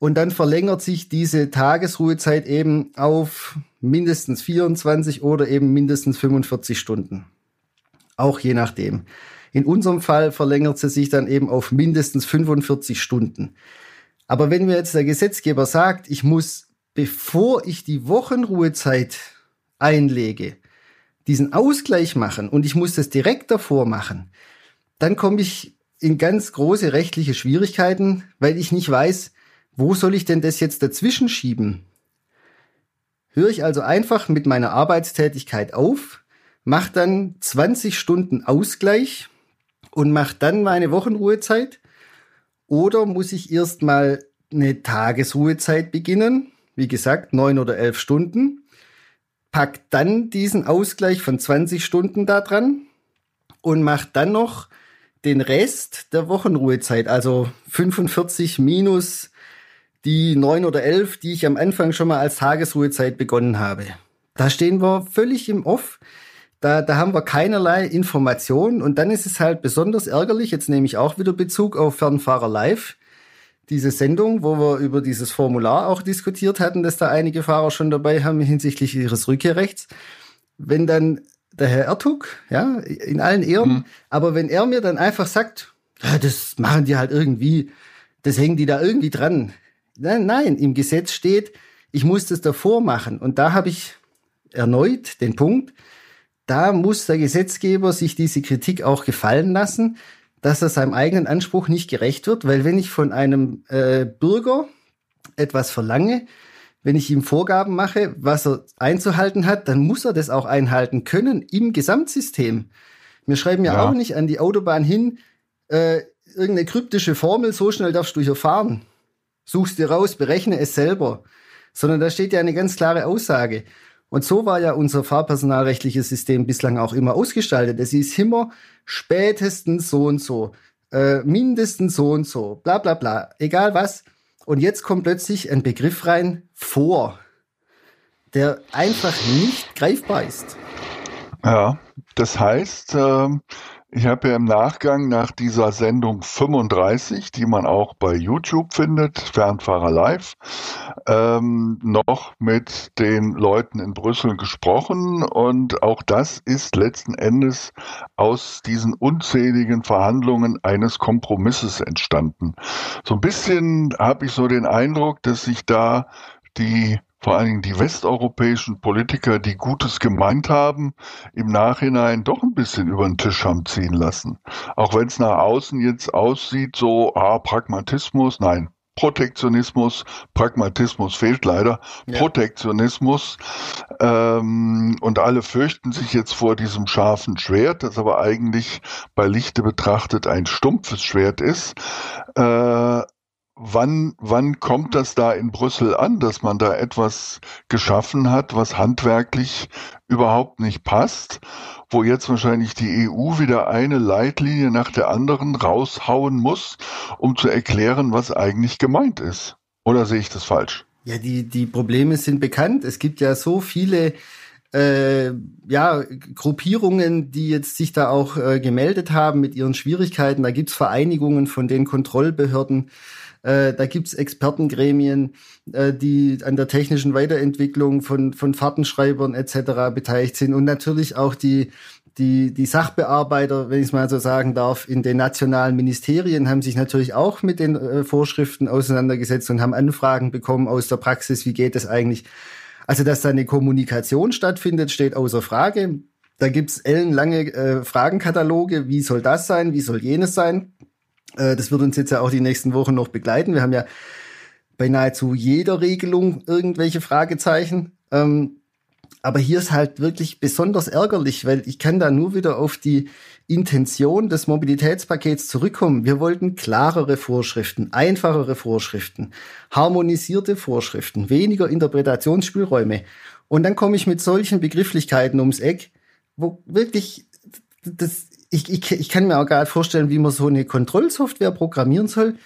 Und dann verlängert sich diese Tagesruhezeit eben auf mindestens 24 oder eben mindestens 45 Stunden. Auch je nachdem. In unserem Fall verlängert sie sich dann eben auf mindestens 45 Stunden. Aber wenn mir jetzt der Gesetzgeber sagt, ich muss, bevor ich die Wochenruhezeit einlege, diesen Ausgleich machen und ich muss das direkt davor machen, dann komme ich in ganz große rechtliche Schwierigkeiten, weil ich nicht weiß, wo soll ich denn das jetzt dazwischen schieben? Höre ich also einfach mit meiner Arbeitstätigkeit auf, mache dann 20 Stunden Ausgleich und mache dann meine Wochenruhezeit? Oder muss ich erstmal eine Tagesruhezeit beginnen? Wie gesagt, neun oder elf Stunden. Pack dann diesen Ausgleich von 20 Stunden da dran und mach dann noch den Rest der Wochenruhezeit, also 45 minus die neun oder elf, die ich am Anfang schon mal als Tagesruhezeit begonnen habe. Da stehen wir völlig im Off. Da, da haben wir keinerlei Informationen und dann ist es halt besonders ärgerlich. Jetzt nehme ich auch wieder Bezug auf Fernfahrer Live. Diese Sendung, wo wir über dieses Formular auch diskutiert hatten, dass da einige Fahrer schon dabei haben hinsichtlich ihres Rückkehrrechts. Wenn dann der Herr Ertug, ja, in allen Ehren, mhm. aber wenn er mir dann einfach sagt, ja, das machen die halt irgendwie, das hängen die da irgendwie dran. Nein, nein, im Gesetz steht, ich muss das davor machen. Und da habe ich erneut den Punkt, da muss der Gesetzgeber sich diese Kritik auch gefallen lassen, dass er seinem eigenen Anspruch nicht gerecht wird, weil wenn ich von einem äh, Bürger etwas verlange, wenn ich ihm Vorgaben mache, was er einzuhalten hat, dann muss er das auch einhalten können im Gesamtsystem. Wir schreiben ja, ja. auch nicht an die Autobahn hin, äh, irgendeine kryptische Formel, so schnell darfst du hier fahren. Suchst dir raus, berechne es selber. Sondern da steht ja eine ganz klare Aussage. Und so war ja unser fahrpersonalrechtliches System bislang auch immer ausgestaltet. Es ist immer spätestens so und so, äh, mindestens so und so, bla bla bla, egal was. Und jetzt kommt plötzlich ein Begriff rein, vor, der einfach nicht greifbar ist. Ja, das heißt, äh, ich habe ja im Nachgang nach dieser Sendung 35, die man auch bei YouTube findet, Fernfahrer Live, ähm, noch mit den Leuten in Brüssel gesprochen. Und auch das ist letzten Endes aus diesen unzähligen Verhandlungen eines Kompromisses entstanden. So ein bisschen habe ich so den Eindruck, dass sich da die vor allen Dingen die westeuropäischen Politiker, die Gutes gemeint haben, im Nachhinein doch ein bisschen über den Tisch haben ziehen lassen. Auch wenn es nach außen jetzt aussieht, so ah, Pragmatismus, nein, Protektionismus, Pragmatismus fehlt leider, ja. Protektionismus ähm, und alle fürchten sich jetzt vor diesem scharfen Schwert, das aber eigentlich bei Lichte betrachtet ein stumpfes Schwert ist. Äh, wann, wann kommt das da in Brüssel an, dass man da etwas geschaffen hat, was handwerklich überhaupt nicht passt, wo jetzt wahrscheinlich die EU wieder eine Leitlinie nach der anderen raushauen muss, um zu erklären, was eigentlich gemeint ist. Oder sehe ich das falsch? Ja, die, die Probleme sind bekannt. Es gibt ja so viele äh, ja, Gruppierungen, die jetzt sich da auch äh, gemeldet haben mit ihren Schwierigkeiten. Da gibt's Vereinigungen von den Kontrollbehörden. Äh, da gibt's Expertengremien, äh, die an der technischen Weiterentwicklung von, von Fahrtenschreibern etc. beteiligt sind und natürlich auch die die, die Sachbearbeiter, wenn ich es mal so sagen darf, in den nationalen Ministerien haben sich natürlich auch mit den äh, Vorschriften auseinandergesetzt und haben Anfragen bekommen aus der Praxis, wie geht es eigentlich. Also, dass da eine Kommunikation stattfindet, steht außer Frage. Da gibt's ellenlange äh, Fragenkataloge, wie soll das sein, wie soll jenes sein. Äh, das wird uns jetzt ja auch die nächsten Wochen noch begleiten. Wir haben ja bei nahezu jeder Regelung irgendwelche Fragezeichen. Ähm, aber hier ist halt wirklich besonders ärgerlich, weil ich kann da nur wieder auf die Intention des Mobilitätspakets zurückkommen. Wir wollten klarere Vorschriften, einfachere Vorschriften, harmonisierte Vorschriften, weniger Interpretationsspielräume. Und dann komme ich mit solchen Begrifflichkeiten ums Eck, wo wirklich das, ich, ich, ich kann mir auch gar nicht vorstellen, wie man so eine Kontrollsoftware programmieren soll,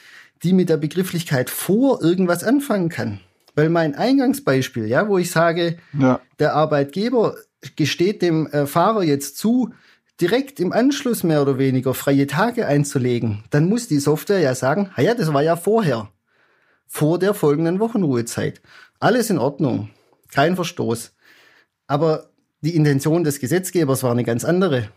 die mit der Begrifflichkeit vor irgendwas anfangen kann. Weil mein Eingangsbeispiel, ja, wo ich sage, ja. der Arbeitgeber gesteht dem äh, Fahrer jetzt zu, direkt im Anschluss mehr oder weniger freie Tage einzulegen, dann muss die Software ja sagen, ja, das war ja vorher, vor der folgenden Wochenruhezeit. Alles in Ordnung, kein Verstoß. Aber die Intention des Gesetzgebers war eine ganz andere.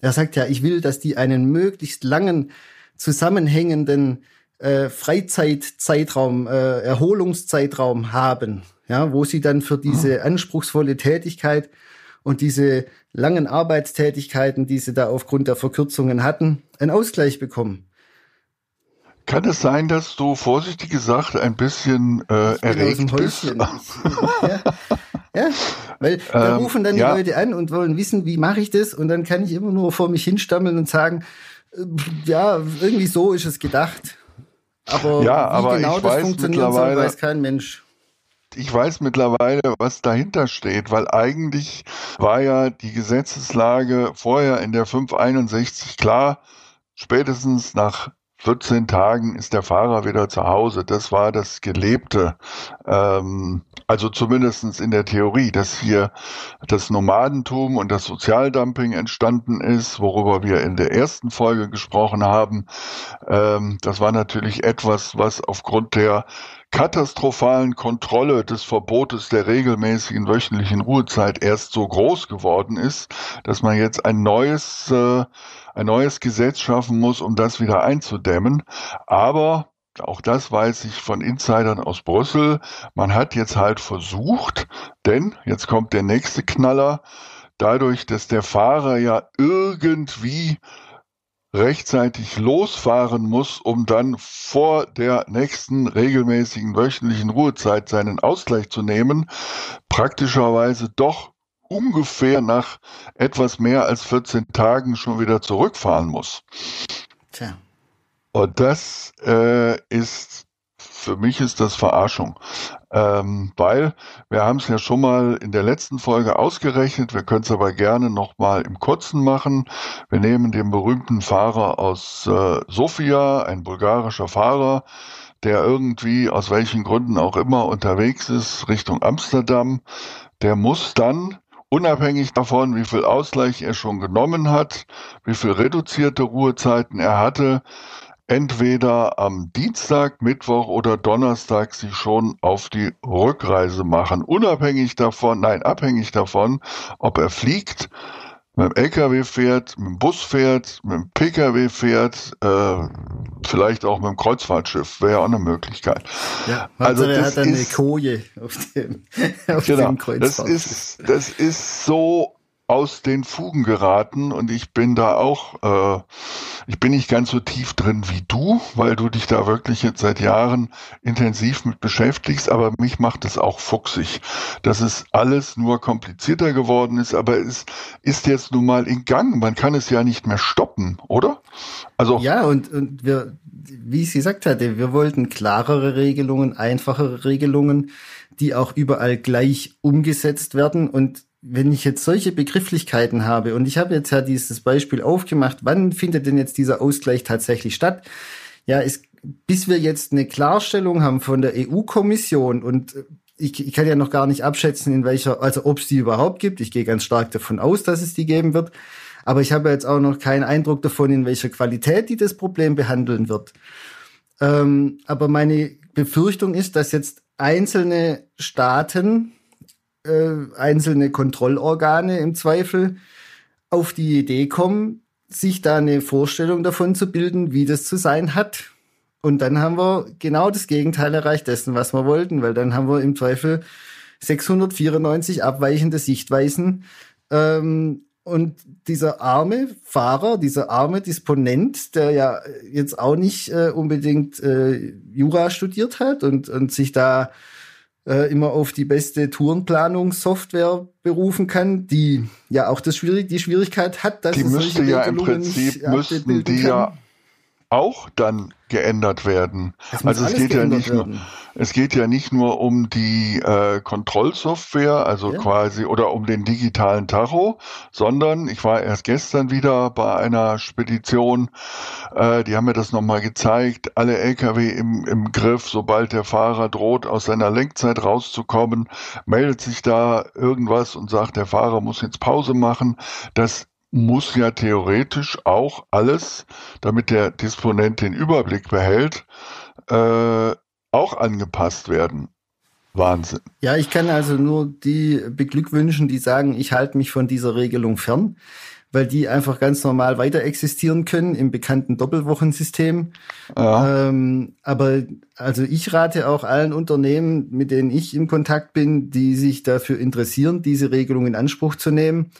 Er sagt ja, ich will, dass die einen möglichst langen, zusammenhängenden äh, Freizeitzeitraum, äh, Erholungszeitraum haben, ja, wo sie dann für diese ah. anspruchsvolle Tätigkeit und diese langen Arbeitstätigkeiten, die sie da aufgrund der Verkürzungen hatten, einen Ausgleich bekommen. Kann es sein, dass du vorsichtig gesagt ein bisschen äh, erregt bist? ja, ja, weil da ähm, rufen dann die ja. Leute an und wollen wissen, wie mache ich das? Und dann kann ich immer nur vor mich hinstammeln und sagen, äh, ja, irgendwie so ist es gedacht. Aber ja, wie aber genau das funktionieren soll, weiß kein Mensch. Ich weiß mittlerweile, was dahinter steht, weil eigentlich war ja die Gesetzeslage vorher in der 561 klar, spätestens nach 14 Tagen ist der Fahrer wieder zu Hause. Das war das Gelebte. Ähm, also zumindestens in der Theorie, dass hier das Nomadentum und das Sozialdumping entstanden ist, worüber wir in der ersten Folge gesprochen haben. Ähm, das war natürlich etwas, was aufgrund der katastrophalen Kontrolle des Verbotes der regelmäßigen wöchentlichen Ruhezeit erst so groß geworden ist, dass man jetzt ein neues äh, ein neues Gesetz schaffen muss, um das wieder einzudämmen. Aber auch das weiß ich von Insidern aus Brüssel. Man hat jetzt halt versucht, denn jetzt kommt der nächste Knaller, dadurch, dass der Fahrer ja irgendwie rechtzeitig losfahren muss, um dann vor der nächsten regelmäßigen wöchentlichen Ruhezeit seinen Ausgleich zu nehmen, praktischerweise doch ungefähr nach etwas mehr als 14 Tagen schon wieder zurückfahren muss. Tja. Und das äh, ist, für mich ist das Verarschung. Ähm, weil wir haben es ja schon mal in der letzten Folge ausgerechnet, wir können es aber gerne nochmal im Kurzen machen. Wir nehmen den berühmten Fahrer aus äh, Sofia, ein bulgarischer Fahrer, der irgendwie aus welchen Gründen auch immer unterwegs ist Richtung Amsterdam. Der muss dann unabhängig davon, wie viel Ausgleich er schon genommen hat, wie viel reduzierte Ruhezeiten er hatte, entweder am Dienstag, Mittwoch oder Donnerstag sich schon auf die Rückreise machen. Unabhängig davon, nein, abhängig davon, ob er fliegt, mit dem LKW fährt, mit dem Bus fährt, mit dem PKW fährt, äh, vielleicht auch mit dem Kreuzfahrtschiff, wäre ja auch eine Möglichkeit. Ja, also er hat eine Koje auf dem, auf genau, dem Kreuzfahrtschiff. Das ist, das ist so aus den Fugen geraten und ich bin da auch, äh, ich bin nicht ganz so tief drin wie du, weil du dich da wirklich jetzt seit Jahren intensiv mit beschäftigst, aber mich macht es auch fuchsig, dass es alles nur komplizierter geworden ist, aber es ist jetzt nun mal in Gang, man kann es ja nicht mehr stoppen, oder? Also ja, und, und wir, wie ich gesagt hatte, wir wollten klarere Regelungen, einfachere Regelungen, die auch überall gleich umgesetzt werden und wenn ich jetzt solche Begrifflichkeiten habe und ich habe jetzt ja dieses Beispiel aufgemacht, wann findet denn jetzt dieser Ausgleich tatsächlich statt? Ja, es, bis wir jetzt eine Klarstellung haben von der EU-Kommission und ich, ich kann ja noch gar nicht abschätzen, in welcher, also ob es die überhaupt gibt. Ich gehe ganz stark davon aus, dass es die geben wird. Aber ich habe jetzt auch noch keinen Eindruck davon, in welcher Qualität die das Problem behandeln wird. Ähm, aber meine Befürchtung ist, dass jetzt einzelne Staaten äh, einzelne Kontrollorgane im Zweifel auf die Idee kommen, sich da eine Vorstellung davon zu bilden, wie das zu sein hat. Und dann haben wir genau das Gegenteil erreicht dessen, was wir wollten, weil dann haben wir im Zweifel 694 abweichende Sichtweisen. Ähm, und dieser arme Fahrer, dieser arme Disponent, der ja jetzt auch nicht äh, unbedingt äh, Jura studiert hat und, und sich da äh, immer auf die beste Tourenplanungssoftware berufen kann, die ja auch das schwierig, die Schwierigkeit hat, dass die müsste ja im Prinzip müssten die kann. ja auch dann geändert werden. Also es geht ja nicht werden. nur, es geht ja nicht nur um die äh, Kontrollsoftware, also ja. quasi oder um den digitalen Tacho, sondern ich war erst gestern wieder bei einer Spedition, äh, die haben mir das nochmal gezeigt, alle LKW im, im Griff, sobald der Fahrer droht, aus seiner Lenkzeit rauszukommen, meldet sich da irgendwas und sagt, der Fahrer muss jetzt Pause machen. Das muss ja theoretisch auch alles, damit der Disponent den Überblick behält, äh, auch angepasst werden. Wahnsinn. Ja, ich kann also nur die beglückwünschen, die sagen, ich halte mich von dieser Regelung fern, weil die einfach ganz normal weiter existieren können im bekannten Doppelwochensystem. Ja. Ähm, aber also ich rate auch allen Unternehmen, mit denen ich in Kontakt bin, die sich dafür interessieren, diese Regelung in Anspruch zu nehmen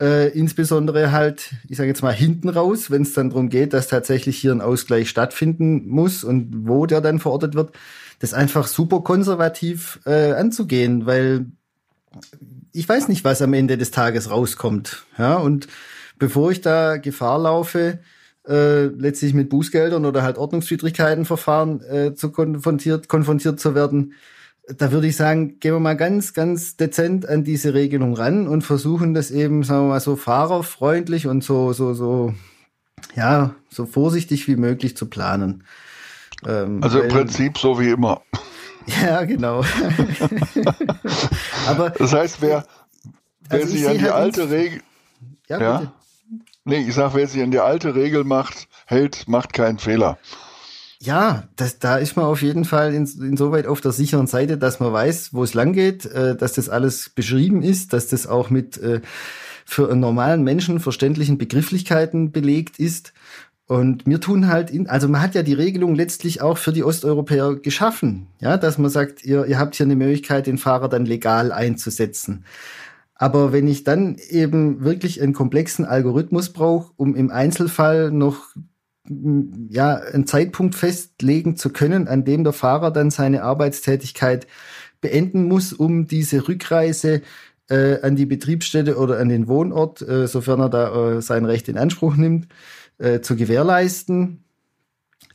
äh, insbesondere halt, ich sage jetzt mal hinten raus, wenn es dann darum geht, dass tatsächlich hier ein Ausgleich stattfinden muss und wo der dann verortet wird, das einfach super konservativ äh, anzugehen, weil ich weiß nicht, was am Ende des Tages rauskommt. Ja, und bevor ich da Gefahr laufe, äh, letztlich mit Bußgeldern oder halt Ordnungswidrigkeiten verfahren äh, zu konfrontiert, konfrontiert zu werden, da würde ich sagen, gehen wir mal ganz, ganz dezent an diese Regelung ran und versuchen das eben, sagen wir mal, so fahrerfreundlich und so, so, so, ja, so vorsichtig wie möglich zu planen. Ähm, also im Prinzip so wie immer. Ja, genau. Aber das heißt, wer, wer also sich an die halt alte Regel, ja, ja? nee, ich sag, wer sich an die alte Regel macht, hält, macht keinen Fehler. Ja, das, da ist man auf jeden Fall in, insoweit auf der sicheren Seite, dass man weiß, wo es lang geht, äh, dass das alles beschrieben ist, dass das auch mit äh, für einen normalen Menschen verständlichen Begrifflichkeiten belegt ist. Und mir tun halt, in, also man hat ja die Regelung letztlich auch für die Osteuropäer geschaffen, ja, dass man sagt, ihr, ihr habt hier eine Möglichkeit, den Fahrer dann legal einzusetzen. Aber wenn ich dann eben wirklich einen komplexen Algorithmus brauche, um im Einzelfall noch ja, einen Zeitpunkt festlegen zu können, an dem der Fahrer dann seine Arbeitstätigkeit beenden muss, um diese Rückreise äh, an die Betriebsstätte oder an den Wohnort, äh, sofern er da äh, sein Recht in Anspruch nimmt, äh, zu gewährleisten,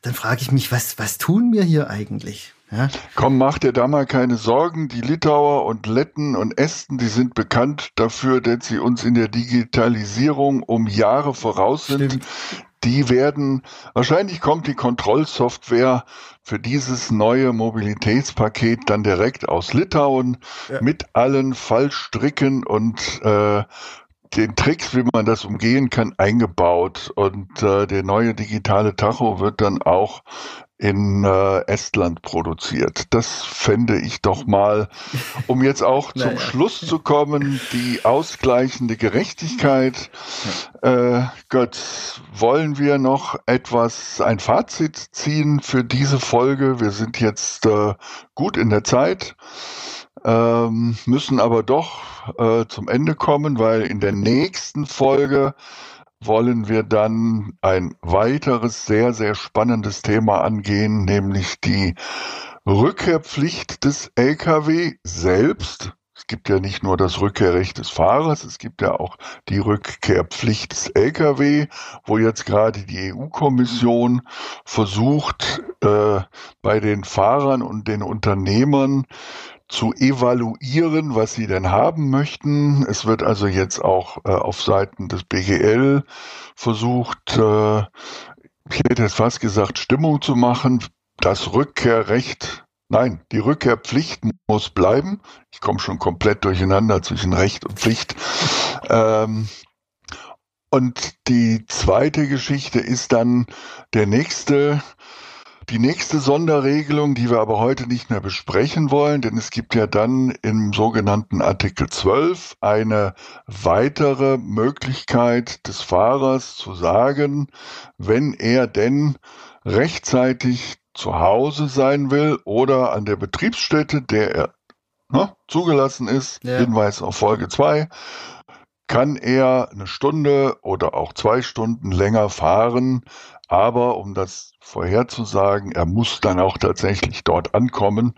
dann frage ich mich, was, was tun wir hier eigentlich? Ja. Komm, mach dir da mal keine Sorgen. Die Litauer und Letten und Esten, die sind bekannt dafür, dass sie uns in der Digitalisierung um Jahre voraus sind. Stimmt die werden, wahrscheinlich kommt die Kontrollsoftware für dieses neue Mobilitätspaket dann direkt aus Litauen ja. mit allen Fallstricken und äh, den Tricks, wie man das umgehen kann, eingebaut. Und äh, der neue digitale Tacho wird dann auch in äh, Estland produziert. Das fände ich doch mal, um jetzt auch zum naja. Schluss zu kommen, die ausgleichende Gerechtigkeit. Äh, Götz, wollen wir noch etwas, ein Fazit ziehen für diese Folge? Wir sind jetzt äh, gut in der Zeit, ähm, müssen aber doch äh, zum Ende kommen, weil in der nächsten Folge wollen wir dann ein weiteres sehr, sehr spannendes Thema angehen, nämlich die Rückkehrpflicht des Lkw selbst. Es gibt ja nicht nur das Rückkehrrecht des Fahrers, es gibt ja auch die Rückkehrpflicht des Lkw, wo jetzt gerade die EU-Kommission versucht, äh, bei den Fahrern und den Unternehmern zu evaluieren, was sie denn haben möchten. Es wird also jetzt auch äh, auf Seiten des BGL versucht, äh, ich hätte jetzt fast gesagt, Stimmung zu machen. Das Rückkehrrecht, nein, die Rückkehrpflicht muss bleiben. Ich komme schon komplett durcheinander zwischen Recht und Pflicht. Ähm, und die zweite Geschichte ist dann der nächste die nächste Sonderregelung, die wir aber heute nicht mehr besprechen wollen, denn es gibt ja dann im sogenannten Artikel 12 eine weitere Möglichkeit des Fahrers zu sagen, wenn er denn rechtzeitig zu Hause sein will oder an der Betriebsstätte, der er ne, zugelassen ist, ja. Hinweis auf Folge 2, kann er eine Stunde oder auch zwei Stunden länger fahren, aber um das vorherzusagen, er muss dann auch tatsächlich dort ankommen.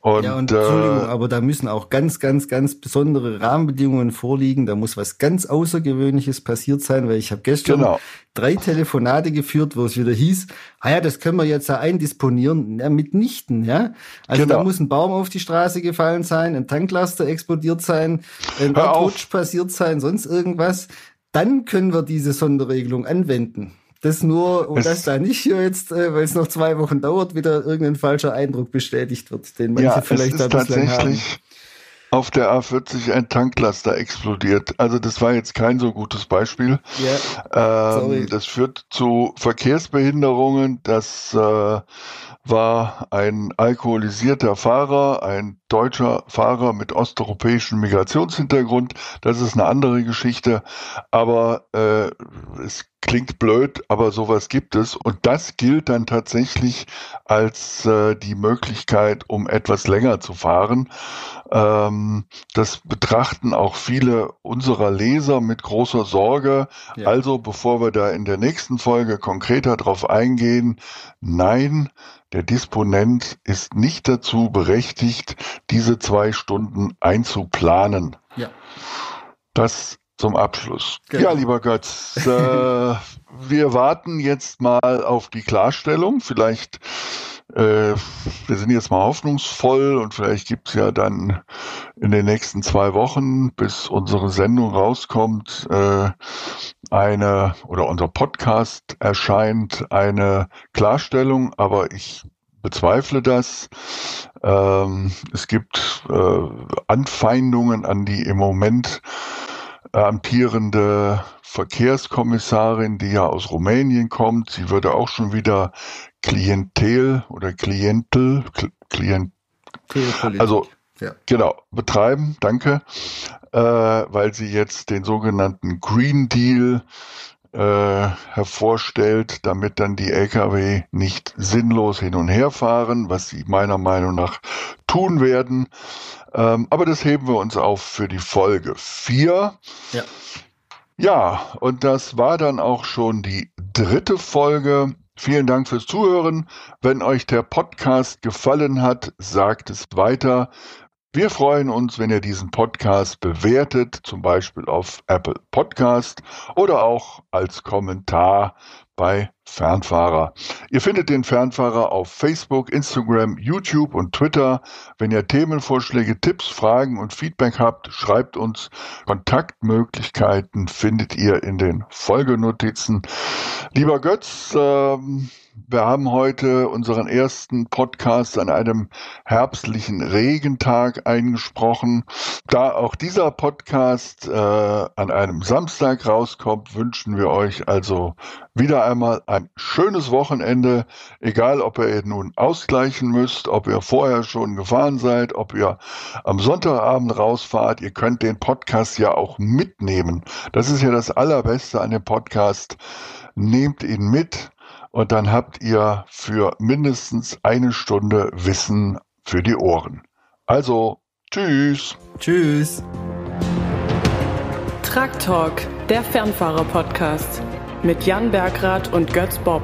Und, ja, und äh, aber da müssen auch ganz, ganz, ganz besondere Rahmenbedingungen vorliegen. Da muss was ganz Außergewöhnliches passiert sein, weil ich habe gestern genau. drei Telefonate geführt, wo es wieder hieß, ah ja, das können wir jetzt ja eindisponieren. Ja, mitnichten, ja. Also genau. da muss ein Baum auf die Straße gefallen sein, ein Tanklaster explodiert sein, ein Erdrutsch passiert sein, sonst irgendwas. Dann können wir diese Sonderregelung anwenden. Das nur, und das da nicht hier jetzt, äh, weil es noch zwei Wochen dauert, wieder irgendein falscher Eindruck bestätigt wird, den manche ja, vielleicht da bislang haben. Auf der A40 ein Tanklaster explodiert. Also das war jetzt kein so gutes Beispiel. Ja, ähm, das führt zu Verkehrsbehinderungen. Das äh, war ein alkoholisierter Fahrer, ein deutscher Fahrer mit osteuropäischem Migrationshintergrund. Das ist eine andere Geschichte, aber äh, es klingt blöd, aber sowas gibt es. Und das gilt dann tatsächlich als äh, die Möglichkeit, um etwas länger zu fahren. Ähm, das betrachten auch viele unserer Leser mit großer Sorge. Ja. Also, bevor wir da in der nächsten Folge konkreter drauf eingehen, nein, der Disponent ist nicht dazu berechtigt, diese zwei Stunden einzuplanen. Ja. Das zum Abschluss. Genau. Ja, lieber Götz, äh, wir warten jetzt mal auf die Klarstellung. Vielleicht, äh, wir sind jetzt mal hoffnungsvoll und vielleicht gibt's ja dann in den nächsten zwei Wochen, bis unsere Sendung rauskommt, äh, eine oder unser Podcast erscheint, eine Klarstellung. Aber ich bezweifle das. Ähm, es gibt äh, Anfeindungen an die im Moment amtierende Verkehrskommissarin, die ja aus Rumänien kommt. Sie würde auch schon wieder Klientel oder Klientel, Klient, also ja. genau betreiben. Danke, äh, weil sie jetzt den sogenannten Green Deal äh, hervorstellt, damit dann die Lkw nicht sinnlos hin und her fahren, was sie meiner Meinung nach tun werden. Ähm, aber das heben wir uns auf für die Folge 4. Ja. Ja, und das war dann auch schon die dritte Folge. Vielen Dank fürs Zuhören. Wenn euch der Podcast gefallen hat, sagt es weiter. Wir freuen uns, wenn ihr diesen Podcast bewertet, zum Beispiel auf Apple Podcast oder auch als Kommentar bei Fernfahrer. Ihr findet den Fernfahrer auf Facebook, Instagram, YouTube und Twitter. Wenn ihr Themenvorschläge, Tipps, Fragen und Feedback habt, schreibt uns. Kontaktmöglichkeiten findet ihr in den Folgenotizen. Lieber Götz, ähm, wir haben heute unseren ersten Podcast an einem herbstlichen Regentag eingesprochen. Da auch dieser Podcast äh, an einem Samstag rauskommt, wünschen wir euch also wieder einmal ein schönes Wochenende, egal ob ihr nun ausgleichen müsst, ob ihr vorher schon gefahren seid, ob ihr am Sonntagabend rausfahrt. Ihr könnt den Podcast ja auch mitnehmen. Das ist ja das Allerbeste an dem Podcast. Nehmt ihn mit und dann habt ihr für mindestens eine Stunde Wissen für die Ohren. Also, tschüss. Tschüss. Truck Talk, der Fernfahrer-Podcast mit Jan Bergrath und Götz Bob.